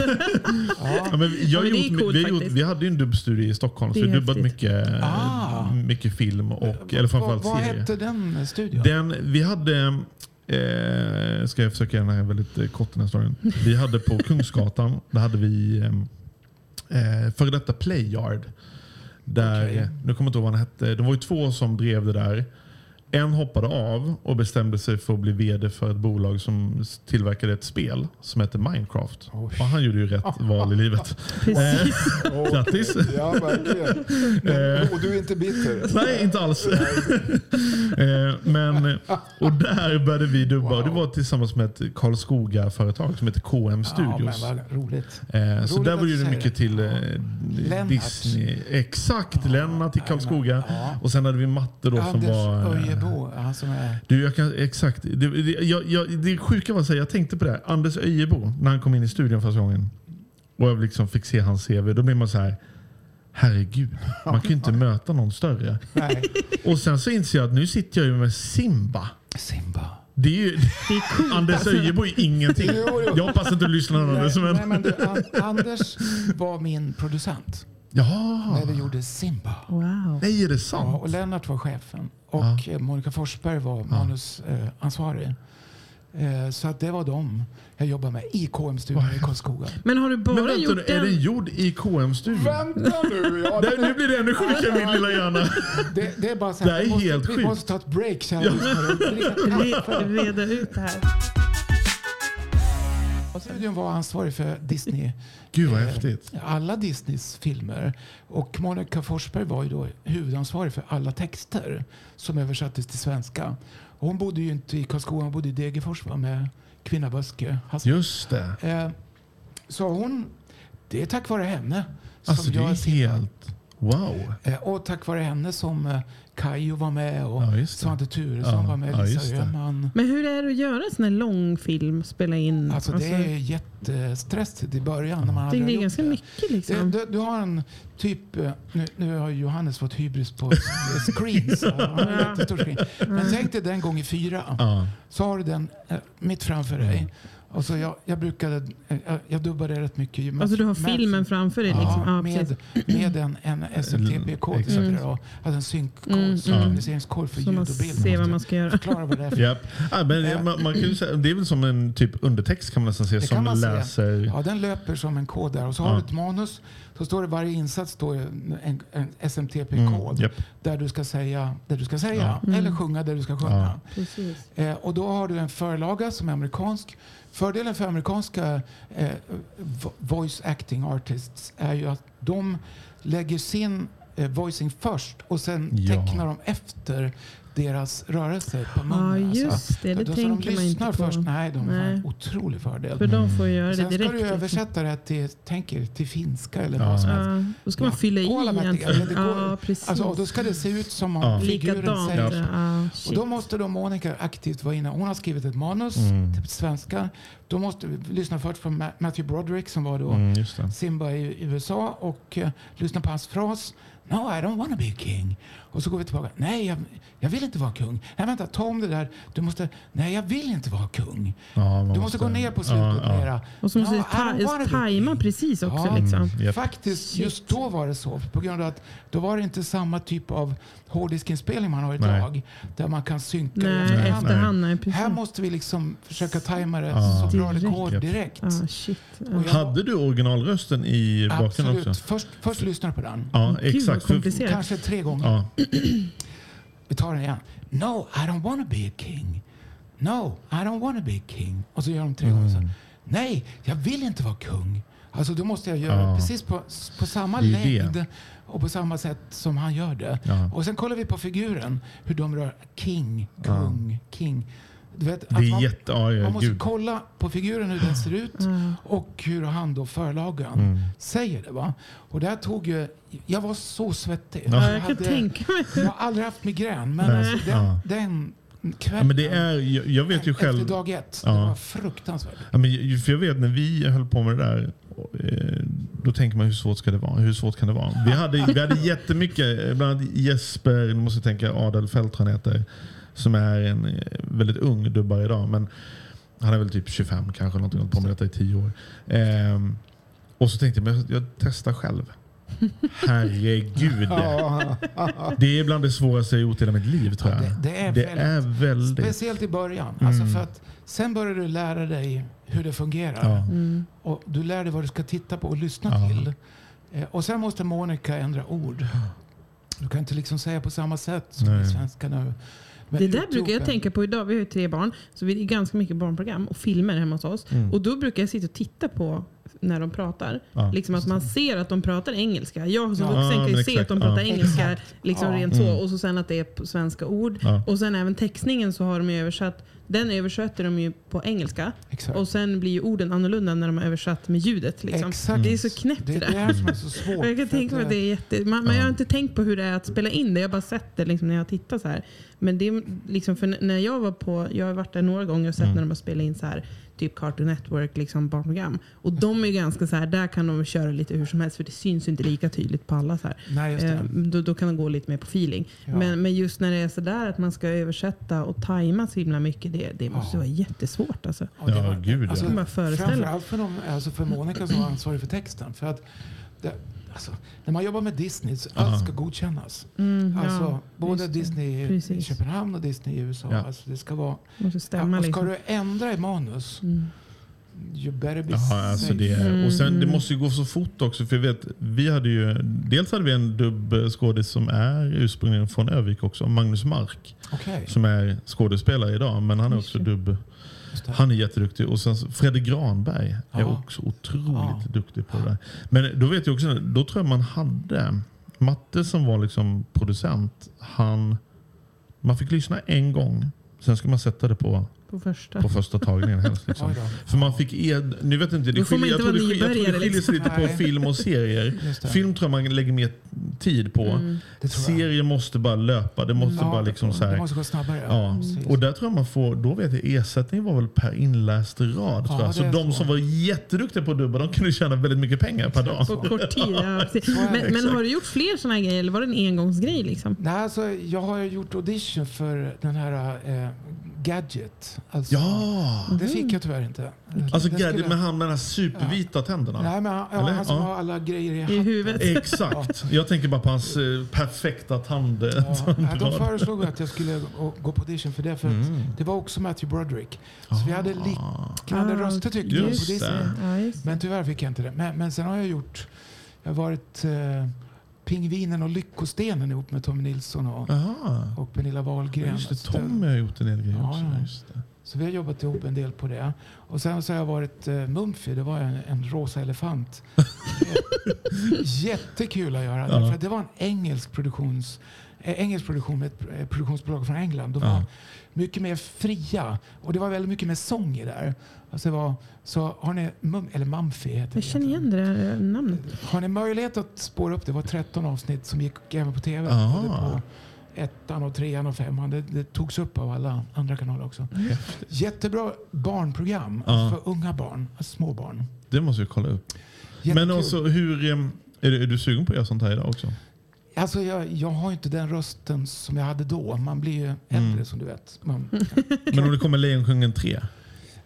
Speaker 3: Ja, men vi- jag har
Speaker 2: men det är
Speaker 3: gjort,
Speaker 2: coolt
Speaker 3: vi, har gjort,
Speaker 2: faktiskt.
Speaker 3: vi hade ju en dubbstudio i Stockholm, så
Speaker 2: Det
Speaker 3: vi dubbat mycket,
Speaker 4: Ah.
Speaker 3: mycket film och eller framförallt
Speaker 4: vad, vad
Speaker 3: serier.
Speaker 4: hette den studion?
Speaker 3: Den, vi hade, eh, ska jag försöka göra den här väldigt eh, kort den här storyn. Vi hade på Kungsgatan, där hade vi eh, före detta Playyard. Där,
Speaker 4: Okej.
Speaker 3: Nu kommer jag inte ihåg vad han hette. De var ju två som drev det där. En hoppade av och bestämde sig för att bli vd för ett bolag som tillverkade ett spel som heter Minecraft. Och han gjorde ju rätt val i livet.
Speaker 2: Precis.
Speaker 3: Eh, grattis!
Speaker 4: Ja, verkligen.
Speaker 3: Eh.
Speaker 4: Och du är inte bitter?
Speaker 3: Nej, inte alls. Eh, Men, och där började vi dubba. Och det var tillsammans med ett Karlskoga-företag som heter KM Studios.
Speaker 4: Ja, men roligt.
Speaker 3: Eh, så
Speaker 4: Roligt
Speaker 3: där var det mycket
Speaker 4: det.
Speaker 3: till eh,
Speaker 4: Lennart.
Speaker 3: Disney. Exakt, Lennart i Karlskoga.
Speaker 4: Ja.
Speaker 3: Och sen hade vi Matte då som
Speaker 4: Anders
Speaker 3: var... eh,
Speaker 4: Öjebo, han som är...
Speaker 3: Du, jag kan, exakt. Det, det, jag, jag, det sjuka var att jag tänkte på det. Anders Öjebo, när han kom in i studion första gången. Och jag liksom fick se hans CV. Då blev man så här. Herregud, man kan ju inte möta någon större.
Speaker 4: Nej,
Speaker 3: Och sen så inser jag att nu sitter jag ju med Simba.
Speaker 4: Simba.
Speaker 3: Det är ju, Anders Öjebo är ingenting.
Speaker 4: Jo, jo.
Speaker 3: Jag hoppas inte du lyssnar på det.
Speaker 4: Nej,
Speaker 3: Men,
Speaker 4: nej, men du, An- Anders var min producent
Speaker 3: Jaha,
Speaker 4: när vi gjorde Simba.
Speaker 2: Wow.
Speaker 3: nej är det
Speaker 4: Ja,
Speaker 3: sant?
Speaker 4: och Lennart var chefen och eh, Monica Forsberg var manusansvarig. Eh, så att det var dem jag jobbade med i KM-studion i Karlskoga.
Speaker 2: Men har du bara
Speaker 3: Men vänta
Speaker 2: gjort
Speaker 3: nu, är
Speaker 2: den?
Speaker 3: den gjord i KM-studion?
Speaker 4: Vänta nu! Ja,
Speaker 3: Det- Nu blir det ännu sjukare min lilla hjärna.
Speaker 4: det, det är bara så
Speaker 3: Det
Speaker 4: här,
Speaker 3: är
Speaker 4: vi måste,
Speaker 3: helt
Speaker 4: vi
Speaker 3: sjukt.
Speaker 4: måste ta ett break. Dricka kaffe.
Speaker 2: Re- Reda ut det här.
Speaker 4: Studion var ansvarig för Disney.
Speaker 3: Gud vad
Speaker 4: eh,
Speaker 3: häftigt.
Speaker 4: Alla Disneys filmer. Och Monica Forsberg var ju då huvudansvarig för alla texter som översattes till svenska. Och hon bodde ju inte i Karlskoga, hon bodde i Degerfors med Kvinna Böske. Hassan.
Speaker 3: Just det.
Speaker 4: Eh, så hon, det är tack vare henne som
Speaker 3: Alltså det är
Speaker 4: jag Simba.
Speaker 3: helt... Wow.
Speaker 4: Eh, och tack vare henne som eh, Kajo var med och
Speaker 3: Ja.
Speaker 4: Svante Turesson
Speaker 3: Ja,
Speaker 4: var med,
Speaker 3: ja,
Speaker 4: Lisa
Speaker 3: det.
Speaker 4: Öhman.
Speaker 2: Men hur är det att göra en sån här lång film? Spela in?
Speaker 4: Alltså, det är jättestressigt i början när man
Speaker 2: det är
Speaker 4: gjort
Speaker 2: ganska
Speaker 4: det.
Speaker 2: mycket liksom.
Speaker 4: du, du har en typ, eh, nu, nu har Johannes fått hybris på screens. Jättestor screen. Men tänk dig den gånger fyra.
Speaker 3: Ja.
Speaker 4: Så har du den mitt framför dig. Och så jag, jag brukade, eh, jag, jag dubbade rätt mycket.
Speaker 2: Alltså du har
Speaker 4: Med-
Speaker 2: filmen framför dig liksom.
Speaker 4: Ja,
Speaker 2: Ja,
Speaker 4: med, med en, en SMTP-kod.
Speaker 3: Exakt.
Speaker 4: Mm. Och hade en synkkod,
Speaker 2: Mm,
Speaker 4: synkroniseringskod för
Speaker 2: Så
Speaker 4: ljud och bild.
Speaker 2: ser vad man ska göra.
Speaker 4: Förklara vad det är för
Speaker 3: Japp. Ja, men man, man kan ju säga, det är väl som en typ undertext kan man nästan se
Speaker 4: Det
Speaker 3: som
Speaker 4: man se.
Speaker 3: läser.
Speaker 4: Ja, den löper som en kod där. Och så har
Speaker 3: Ja.
Speaker 4: du ett manus. Så står det varje insats står en, en SMTP-kod.
Speaker 3: Mm, japp.
Speaker 4: Där du ska säga det du ska säga. Eller sjunga det du ska sjunga.
Speaker 3: Ja.
Speaker 2: Precis.
Speaker 4: Eh, och då har du en förlaga som är amerikansk. Fördelen för amerikanska eh, vo- voice acting artists är ju att de lägger sin eh, voicing först och sen
Speaker 3: Ja.
Speaker 4: tecknar de efter deras rörelser på
Speaker 2: Ja,
Speaker 4: munnen. alltså.
Speaker 2: just det. Det
Speaker 4: så
Speaker 2: tänker
Speaker 4: de
Speaker 2: man
Speaker 4: lyssnar
Speaker 2: inte på.
Speaker 4: först. Nej, de har en otrolig fördel.
Speaker 2: För de får göra det
Speaker 4: Sen
Speaker 2: direkt.
Speaker 4: ska du
Speaker 2: liksom.
Speaker 4: översätta det till, tänker, till finska eller
Speaker 3: Ja.
Speaker 4: vad som helst.
Speaker 2: Ja, då ska man fylla i
Speaker 4: Kolla med det, det
Speaker 2: Ja, precis.
Speaker 4: Alltså, då ska det se ut som om
Speaker 3: Ja.
Speaker 4: figuren
Speaker 2: Likadant.
Speaker 4: säger.
Speaker 2: Ja,
Speaker 4: Och då måste då Monica aktivt vara inne. Hon har skrivit ett manus
Speaker 3: Mm.
Speaker 4: till svenska. Då måste vi lyssna först på Ma- Matthew Broderick som var då
Speaker 3: Mm, det.
Speaker 4: Simba i USA och eh, lyssna på hans fras. No, I don't wanna be a king. Och så går vi tillbaka. Nej, jag, jag vill inte vara kung. Nej, vänta, ta om det där. Du måste, nej, jag vill inte vara kung.
Speaker 3: Ja,
Speaker 4: Du måste gå ner på slutet
Speaker 3: ja,
Speaker 4: mera.
Speaker 2: Och måste
Speaker 4: No,
Speaker 2: du ta-
Speaker 4: be
Speaker 2: tajma precis också.
Speaker 4: Ja.
Speaker 2: Liksom.
Speaker 3: Mm, japp.
Speaker 4: Faktiskt, just då var det så. På grund av att då var det inte samma typ av hårddiskinspelning man har
Speaker 3: Nej.
Speaker 4: idag. Där man kan synka
Speaker 2: Nej,
Speaker 4: efterhand.
Speaker 2: efterhand. Nej, precis.
Speaker 4: Här måste vi liksom försöka tajma det
Speaker 3: Ja.
Speaker 4: så bra det
Speaker 2: Direkt.
Speaker 4: går direkt.
Speaker 2: Ja, shit.
Speaker 4: Jag-
Speaker 3: Hade du originalrösten i bakgrunden
Speaker 4: Absolut.
Speaker 3: också?
Speaker 4: Först, först lyssnar du på den.
Speaker 3: Ja,
Speaker 2: Gud,
Speaker 3: exakt.
Speaker 2: Komplicerat.
Speaker 4: Kanske tre gånger.
Speaker 3: Ja,
Speaker 4: Vi tar den igen. No, I don't wanna be a king. No, I don't wanna be a king. Och så gör de tre gånger
Speaker 3: Mm.
Speaker 4: så. Nej, jag vill inte vara kung. Alltså då måste jag göra
Speaker 3: Ja.
Speaker 4: precis på, på samma längd och på samma sätt som han gör det.
Speaker 3: Ja.
Speaker 4: Och sen kollar vi på figuren, hur de rör king, kung, king. Du vet,
Speaker 3: Det är
Speaker 4: man,
Speaker 3: jätte... Ja, ja,
Speaker 4: man måste
Speaker 3: gud.
Speaker 4: kolla på figuren hur den ser ut och hur han då förlagan
Speaker 3: Mm.
Speaker 4: säger det. Va? Och det här tog ju... Jag var så svettig.
Speaker 2: Ja, jag
Speaker 4: hade- jag har aldrig haft migrän, men alltså den,
Speaker 3: Ja.
Speaker 4: den
Speaker 3: Ja,
Speaker 4: kvällen
Speaker 3: men det är, jag, jag vet ju själv...
Speaker 4: efter dag ett,
Speaker 3: Ja.
Speaker 4: det var fruktansvärt.
Speaker 3: Ja, men, för jag vet när vi höll på med det där, eh, då tänker man hur svårt ska det vara? Hur svårt kan det vara? Vi hade, vi hade jättemycket, eh, bland annat Jesper, nu måste jag tänka Adel Fält tror jag han heter, som är en eh, väldigt ung dubbare idag. Men han är väl typ 25 kanske, någonting, hållit på med detta i 10 år. Ehm, och så tänkte jag, men jag, testar själv. Herregud. Det är bland det svåraste jag gjort i hela mitt liv tror jag.
Speaker 4: Ja, det- det är
Speaker 3: det
Speaker 4: väldigt-
Speaker 3: är väldigt...
Speaker 4: Speciellt i början. Alltså
Speaker 3: Mm.
Speaker 4: för att sen börjar du lära dig hur det fungerar.
Speaker 3: Ja.
Speaker 2: Mm.
Speaker 4: Och du lär dig vad du ska titta på och lyssna
Speaker 3: Ja.
Speaker 4: till. Eh, och sen måste Monica ändra ord. Du kan inte liksom säga på samma sätt som
Speaker 3: Nej.
Speaker 4: i svenska nu. Men
Speaker 2: Det där
Speaker 4: utropen-
Speaker 2: brukar jag tänka på idag. Vi har ju tre barn. Så vi är ganska mycket barnprogram och filmer hemma hos oss.
Speaker 3: Mm.
Speaker 2: Och då brukar jag sitta och titta på när de pratar.
Speaker 3: Ja,
Speaker 2: liksom att man ser att de pratar engelska. Jag som
Speaker 4: Ja.
Speaker 2: vuxen
Speaker 3: Ja,
Speaker 2: kan ju se
Speaker 3: exakt,
Speaker 2: att de pratar
Speaker 3: ja.
Speaker 2: engelska liksom
Speaker 4: Ja.
Speaker 2: rent så.
Speaker 3: Mm.
Speaker 2: Och så sen att det är på svenska ord.
Speaker 3: Ja.
Speaker 2: Och sen även textningen så har de ju översatt. Den översätter de ju på engelska.
Speaker 4: Exakt.
Speaker 2: Och sen blir ju orden annorlunda när de har översatt med ljudet. Liksom.
Speaker 4: Exakt.
Speaker 2: Det är så knäppt
Speaker 4: Det
Speaker 2: det
Speaker 4: är det
Speaker 2: där.
Speaker 4: här som är så svårt.
Speaker 2: Jag kan
Speaker 4: för
Speaker 2: tänka mig att det är jätte... Man, men jag har inte tänkt på hur det är att spela in det. Jag har bara sett det liksom när jag tittar så här. Men det är liksom, för när jag var på... Jag har varit där några gånger och sett
Speaker 3: Mm.
Speaker 2: när de har spelat in så här typ Cartoon Network, liksom barnprogram. Och de är ganska så här, där kan de köra lite hur som helst för det syns inte lika tydligt på alla. Så här.
Speaker 4: Nej, just det.
Speaker 2: Eh, då, då kan de gå lite mer på feeling.
Speaker 4: Ja.
Speaker 2: Men, men just när det är så där att man ska översätta och tajma så himla mycket, det, det måste
Speaker 4: Ja.
Speaker 2: vara jättesvårt. Alltså.
Speaker 4: Ja, det
Speaker 3: Ja,
Speaker 4: var-
Speaker 3: gud, ja.
Speaker 4: alltså,
Speaker 2: Jag kan bara föreställa.
Speaker 4: Framförallt för, de, alltså för Monica som var ansvarig för texten. För att det, alltså, när man jobbar med Disney, så allt ska godkännas.
Speaker 2: Mm, ja,
Speaker 4: Alltså, både
Speaker 2: just det.
Speaker 4: Disney i
Speaker 2: Precis.
Speaker 4: Köpenhamn och Disney i USA.
Speaker 3: Ja.
Speaker 4: Alltså, det ska vara...
Speaker 2: måste stämma
Speaker 4: ja, och ska
Speaker 2: liksom.
Speaker 4: du ändra i manus,
Speaker 2: Mm.
Speaker 4: you better be
Speaker 3: Ja, alltså
Speaker 4: safe.
Speaker 3: det är, och sen, det
Speaker 2: Mm.
Speaker 3: måste ju gå så fort också. För jag vet, vi hade ju, dels hade vi en dubbskådis som är ursprungligen från Övik också, Magnus Mark.
Speaker 4: Okej,
Speaker 3: Som är skådespelare idag, men han är också dubb. Han är jätteduktig. Och sen Fredrik Granberg är
Speaker 4: Ja.
Speaker 3: också otroligt
Speaker 4: Ja.
Speaker 3: duktig på det där. Men då vet jag också, då tror jag man hade, Matte som var liksom producent, han, man fick lyssna en gång. Sen ska man sätta det på,
Speaker 2: På första.
Speaker 3: på första tagningen helst. Liksom. För man fick ed, nu vet inte, det skiljer, jag, tror det, skiljer- jag tror det skiljer sig lite på
Speaker 4: liksom.
Speaker 3: film och serier. Film tror jag man lägger mer tid på.
Speaker 2: Mm.
Speaker 3: Serier måste bara löpa. Det måste
Speaker 4: Ja,
Speaker 3: bara liksom så här.
Speaker 4: Det måste gå snabbare.
Speaker 3: Ja, och där tror jag man får, då vet jag ersättningen var väl per inläst rad. tror jag. Så de
Speaker 4: så.
Speaker 3: som var jätteduktiga på att dubba, de kunde tjäna väldigt mycket pengar per dag.
Speaker 2: På kort tid. Ja, men, men har du gjort fler sådana här grejer eller var det en engångsgrej? Liksom?
Speaker 4: Nej, alltså, jag har ju gjort audition för den här eh, Gadget. Alltså,
Speaker 3: Ja!
Speaker 4: Det fick jag tyvärr inte.
Speaker 3: Alltså Gadget
Speaker 4: skulle-
Speaker 3: med han med de här supervita tänderna.
Speaker 4: Nej, men han, ja, han som
Speaker 3: Ja.
Speaker 4: har alla grejer i
Speaker 2: I huvudet?
Speaker 3: Exakt. Jag tänker bara på hans eh, perfekta tand.
Speaker 4: Ja, de föreslog att jag skulle gå, på audition för det. För att
Speaker 3: Mm.
Speaker 4: det var också Matthew Broderick. Så vi hade liknande
Speaker 2: Ah,
Speaker 4: röster tyckte jag.
Speaker 2: Ja.
Speaker 4: Men tyvärr fick jag inte det. Men, men sen har jag gjort... Jag har varit eh, Pingvinen och Lyckostenen ihop med Tommy Nilsson och, och Pernilla Wahlgren.
Speaker 3: Just det, Tommy har gjort en del grejer
Speaker 4: Ja,
Speaker 3: också.
Speaker 4: ja.
Speaker 3: Just det.
Speaker 4: Så vi har jobbat ihop en del på det. Och sen så har jag varit eh, Mumphy, det var en, en rosa elefant. Jättekul att göra.
Speaker 3: Ja.
Speaker 4: Det var en engelsk, produktions, engelsk produktion med ett eh, produktionsbolag från England. De
Speaker 3: Ja.
Speaker 4: var mycket mer fria och det var väldigt mycket mer sång i där. Alltså det var, så har ni, Mum, eller Mumphy heter
Speaker 2: Jag känner igen det där namnet.
Speaker 4: Har ni möjlighet att spåra upp det? Var 13 avsnitt som gick även på tv. På ettan och trean och femman. Det, det togs upp av alla andra kanaler också. Jättebra barnprogram
Speaker 3: Ja.
Speaker 4: alltså för unga barn, alltså små barn.
Speaker 3: Det måste jag kolla upp.
Speaker 4: Jättekul.
Speaker 3: Men alltså, hur, är, du, är du sugen på att göra sånt här idag också?
Speaker 4: Alltså jag, jag har ju inte den rösten som jag hade då. Man blir ju äldre
Speaker 3: Mm.
Speaker 4: som du vet. Man,
Speaker 3: Men om det kommer Lejonkungen 3?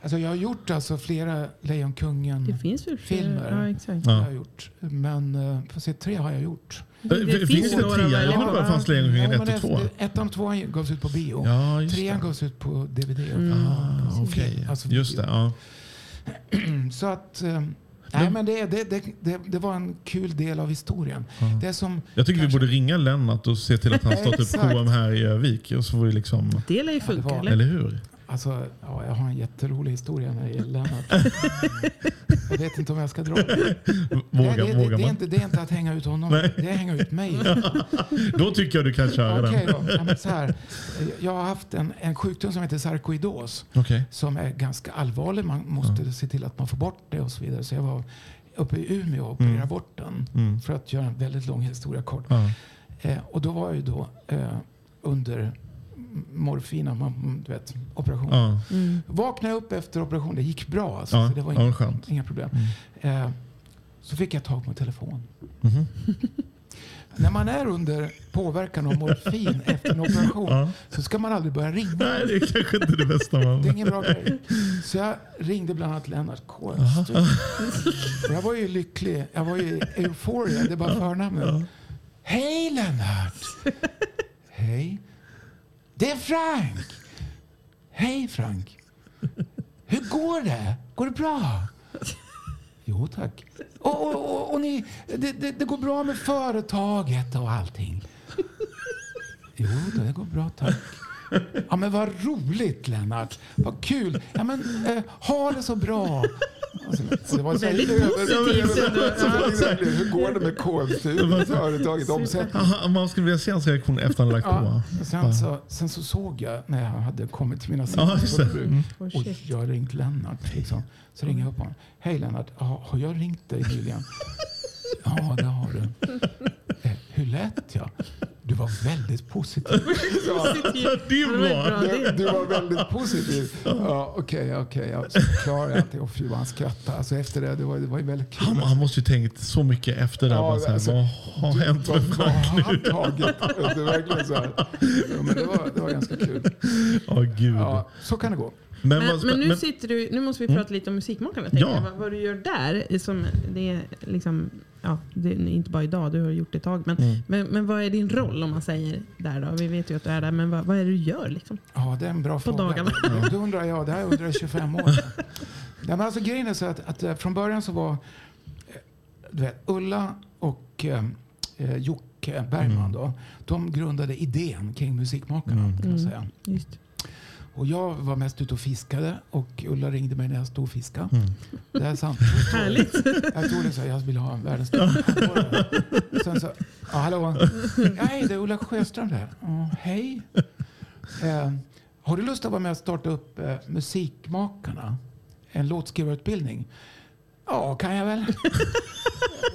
Speaker 4: alltså jag har gjort alltså flera Lejonkungen
Speaker 2: Det finns väl fler?
Speaker 4: Filmer.
Speaker 2: Ja, exakt.
Speaker 3: Ja.
Speaker 4: har jag gjort. Men får se, tre har jag gjort.
Speaker 2: Det,
Speaker 3: Eh,
Speaker 2: det
Speaker 3: finns
Speaker 2: finns
Speaker 3: det trea?
Speaker 2: att
Speaker 3: Jag trodde bara det fanns Lejonkungen
Speaker 4: Ja,
Speaker 3: 1
Speaker 4: men
Speaker 3: och 2.
Speaker 4: efter- Ettan och tvåan gavs ut på bio.
Speaker 3: Ja,
Speaker 4: Trean gavs ut på DVD.
Speaker 2: Mm.
Speaker 3: Ah, okej.
Speaker 4: Alltså
Speaker 3: Just det, ja.
Speaker 4: Så att... eh, nej, men det, det, det, det, det var en kul del av historien. Det är som,
Speaker 3: Jag tycker
Speaker 4: kanske-
Speaker 3: vi borde ringa Lennart och se till att han startar upp. KM här i Övik. Och så får vi liksom,
Speaker 2: Det lär ju funka
Speaker 4: var-
Speaker 2: eller?
Speaker 3: eller hur?
Speaker 4: Alltså, ja, jag har en jätterolig historia när det gäller Lennart. Jag vet inte om jag ska dra det.
Speaker 3: Våga,
Speaker 4: Nej, det, det,
Speaker 3: vågar
Speaker 4: det, är inte, det är inte att hänga ut honom,
Speaker 3: Nej.
Speaker 4: det är att hänga ut mig.
Speaker 3: Då tycker jag du kan köra
Speaker 4: Okej
Speaker 3: den.
Speaker 4: då. Ja, men så här. Jag har haft en, en sjukdom som heter sarkoidos
Speaker 3: Okej.
Speaker 4: som är ganska allvarlig. Man måste se till att man får bort det och så vidare. Så jag var uppe i Umeå och opererade bort den för att göra en väldigt lång historia kort.
Speaker 3: Ja.
Speaker 4: Eh, och då var jag ju då eh, under morfina, man, du vet, operation.
Speaker 3: Ja.
Speaker 4: Vaknade upp efter operation. Det gick bra. Alltså,
Speaker 3: Ja,
Speaker 4: så det var
Speaker 3: ja,
Speaker 4: inga,
Speaker 3: skönt.
Speaker 4: inga problem. Eh, så fick jag tag på en telefon.
Speaker 3: Mhm.
Speaker 4: När man är under påverkan av morfin efter en operation
Speaker 3: Ja.
Speaker 4: så ska man aldrig börja ringa.
Speaker 3: Nej, det är kanske inte det bästa man...
Speaker 4: Det är ingen bra grej. Så jag ringde bland annat Lennart. Och Jag var ju lycklig. Jag var ju euforia. Det är bara förnamnet. Hej Lennart! Hej. Det är Frank! Hej Frank. Hur går det? Går det bra? Jo tack. Och, och, och, och ni, det, det, det går bra med företaget och allting? Jo, då, det går bra tack. Ja, men vad roligt Lennart. Vad kul. Ja, men, eh, ha det så bra. Alltså, det var så
Speaker 2: Väldigt positivt
Speaker 4: Hur går det med kolsyra? Företaget, omsättning.
Speaker 3: Aha, Man skulle vilja se hans reaktion efter han lagt på.
Speaker 4: och sen, så, sen så såg jag när jag hade kommit till mina
Speaker 3: det.
Speaker 4: bruk.
Speaker 3: Mm.
Speaker 4: Jag har ringt Lennart. Liksom. Så ringer jag upp honom. Hej Lennart, har jag ringt dig nyligen? Ja, det har du. Eh, hur lät jag? Du var väldigt positiv. Ja,
Speaker 3: Det bra.
Speaker 4: du, du var väldigt positiv. Ja, Okej, okej. ja. Så förklarade jag allting. Och fy vad han skrattade. Alltså efter det, det var, det var ju väldigt kul.
Speaker 3: Han, han måste ju tänkt så mycket efter det.
Speaker 4: Ja,
Speaker 3: bara så här,
Speaker 4: alltså,
Speaker 3: vad har hänt
Speaker 4: Vad
Speaker 3: med Frank
Speaker 4: han
Speaker 3: nu?
Speaker 4: tagit? Det är verkligen så här. Ja, men det, var, det var ganska kul.
Speaker 3: Ja, gud.
Speaker 4: Ja, så kan det gå.
Speaker 3: Men,
Speaker 2: Men,
Speaker 3: vad-
Speaker 2: men nu
Speaker 3: men-
Speaker 2: sitter du, nu måste vi prata lite om musikmakarna.
Speaker 3: Ja.
Speaker 2: Vad, vad du gör där, är som, det är liksom, ja, det är inte bara idag, du har gjort det ett tag. Men,
Speaker 3: Mm.
Speaker 2: men, men vad är din roll om man säger där då? Vi vet ju att du är där, men vad, vad är det du gör liksom?
Speaker 4: Ja, det är en bra fråga.
Speaker 2: dagarna.
Speaker 4: Ja. Då undrar jag, det här undrar jag i 25 år. Ja, men alltså, grejen är så att, att eh, från början så var eh, du vet, Ulla och eh, eh, Jocke Bergman då, de grundade idén kring musikmakarna. Kan man säga.
Speaker 2: Just.
Speaker 4: Och jag var mest ute och fiskade och Ulla ringde mig när jag stod och fiskade.
Speaker 3: Mm.
Speaker 4: Det är sant.
Speaker 2: Härligt.
Speaker 4: Jag så här, jag vill ha världens största Sen så, ja hallå. Ja, hej, det är Ulla Sjöström där. Ja, hej. Eh, har du lust att vara med och starta upp eh, Musikmakarna? En låtskrivarutbildning? Ja, kan jag väl.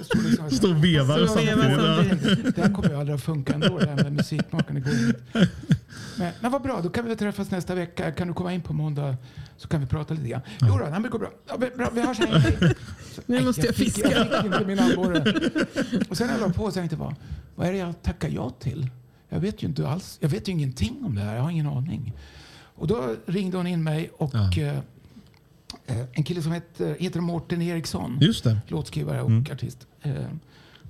Speaker 4: Stod det så här.
Speaker 3: Stå och vevar samtidigt.
Speaker 4: Det här kommer ju aldrig att funka ändå, det här med Musikmakarna. Men, men vad bra, då kan vi träffas nästa vecka. Kan du komma in på måndag så kan vi prata lite grann. Jo då, nej, men det går bra. Ja, men bra. Vi hörs, hej. Så,
Speaker 2: Nu måste jag
Speaker 4: fick,
Speaker 2: fiska.
Speaker 4: Jag fick inte min abborre. Och sen när jag la på så tänkte jag bara, vad är det jag tackar ja till? Jag vet ju inte alls, jag vet ju ingenting om det här, jag har ingen aning. Och då ringde hon in mig och
Speaker 3: Ja.
Speaker 4: Eh, eh, en kille som heter, heter Mårten Eriksson
Speaker 3: Just det.
Speaker 4: låtskrivare och
Speaker 3: Mm.
Speaker 4: artist. Eh,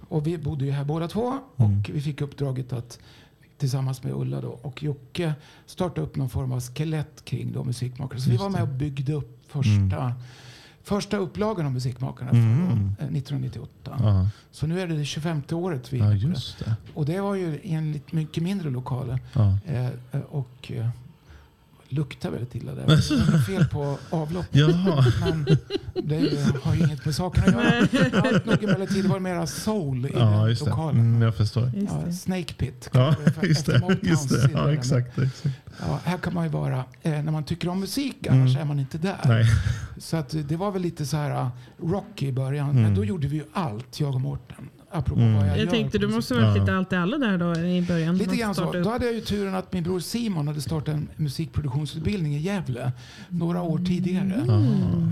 Speaker 4: och vi bodde ju här båda två och
Speaker 3: Mm.
Speaker 4: vi fick uppdraget att tillsammans med Ulla då, och Jocke starta upp någon form av skelett kring då musikmakare. Så vi
Speaker 3: Just
Speaker 4: var med och byggde upp första, första upplagan av Musikmakarna
Speaker 3: Mm.
Speaker 4: eh, 1998.
Speaker 3: Ja,
Speaker 4: Så nu är det det 25 året vi är
Speaker 3: ja
Speaker 4: det. Och det var ju i en lite mycket mindre lokal.
Speaker 3: Ja.
Speaker 4: Eh, eh, och eh, luktar väldigt illa där. Det var fel på avloppet.
Speaker 3: Jaha.
Speaker 4: Men det är har ju inget med saken att göra. Allt nog emellertid var mera soul i
Speaker 3: Ja, just det.
Speaker 4: lokalen.
Speaker 3: Mm, jag förstår.
Speaker 4: Ja,
Speaker 2: det.
Speaker 4: Snake Pit.
Speaker 3: Ja, just det. Just det. Ja, exakt. exakt.
Speaker 4: Ja, här kan man ju vara, eh, när man tycker om musik, annars är man inte där.
Speaker 3: Nej.
Speaker 4: Så att, eh, det var väl lite så här uh, rock i början.
Speaker 3: Mm.
Speaker 4: Men då gjorde vi ju allt, jag och Mårten. Apropå
Speaker 3: Mm.
Speaker 4: vad jag,
Speaker 2: Jag
Speaker 4: gör
Speaker 2: tänkte du
Speaker 4: musik.
Speaker 2: måste vara
Speaker 3: Ja.
Speaker 2: lite allt i alla där då i början.
Speaker 4: Lite grann så. Då hade jag ju turen att min bror Simon hade startat en musikproduktionsutbildning i Gävle några år tidigare.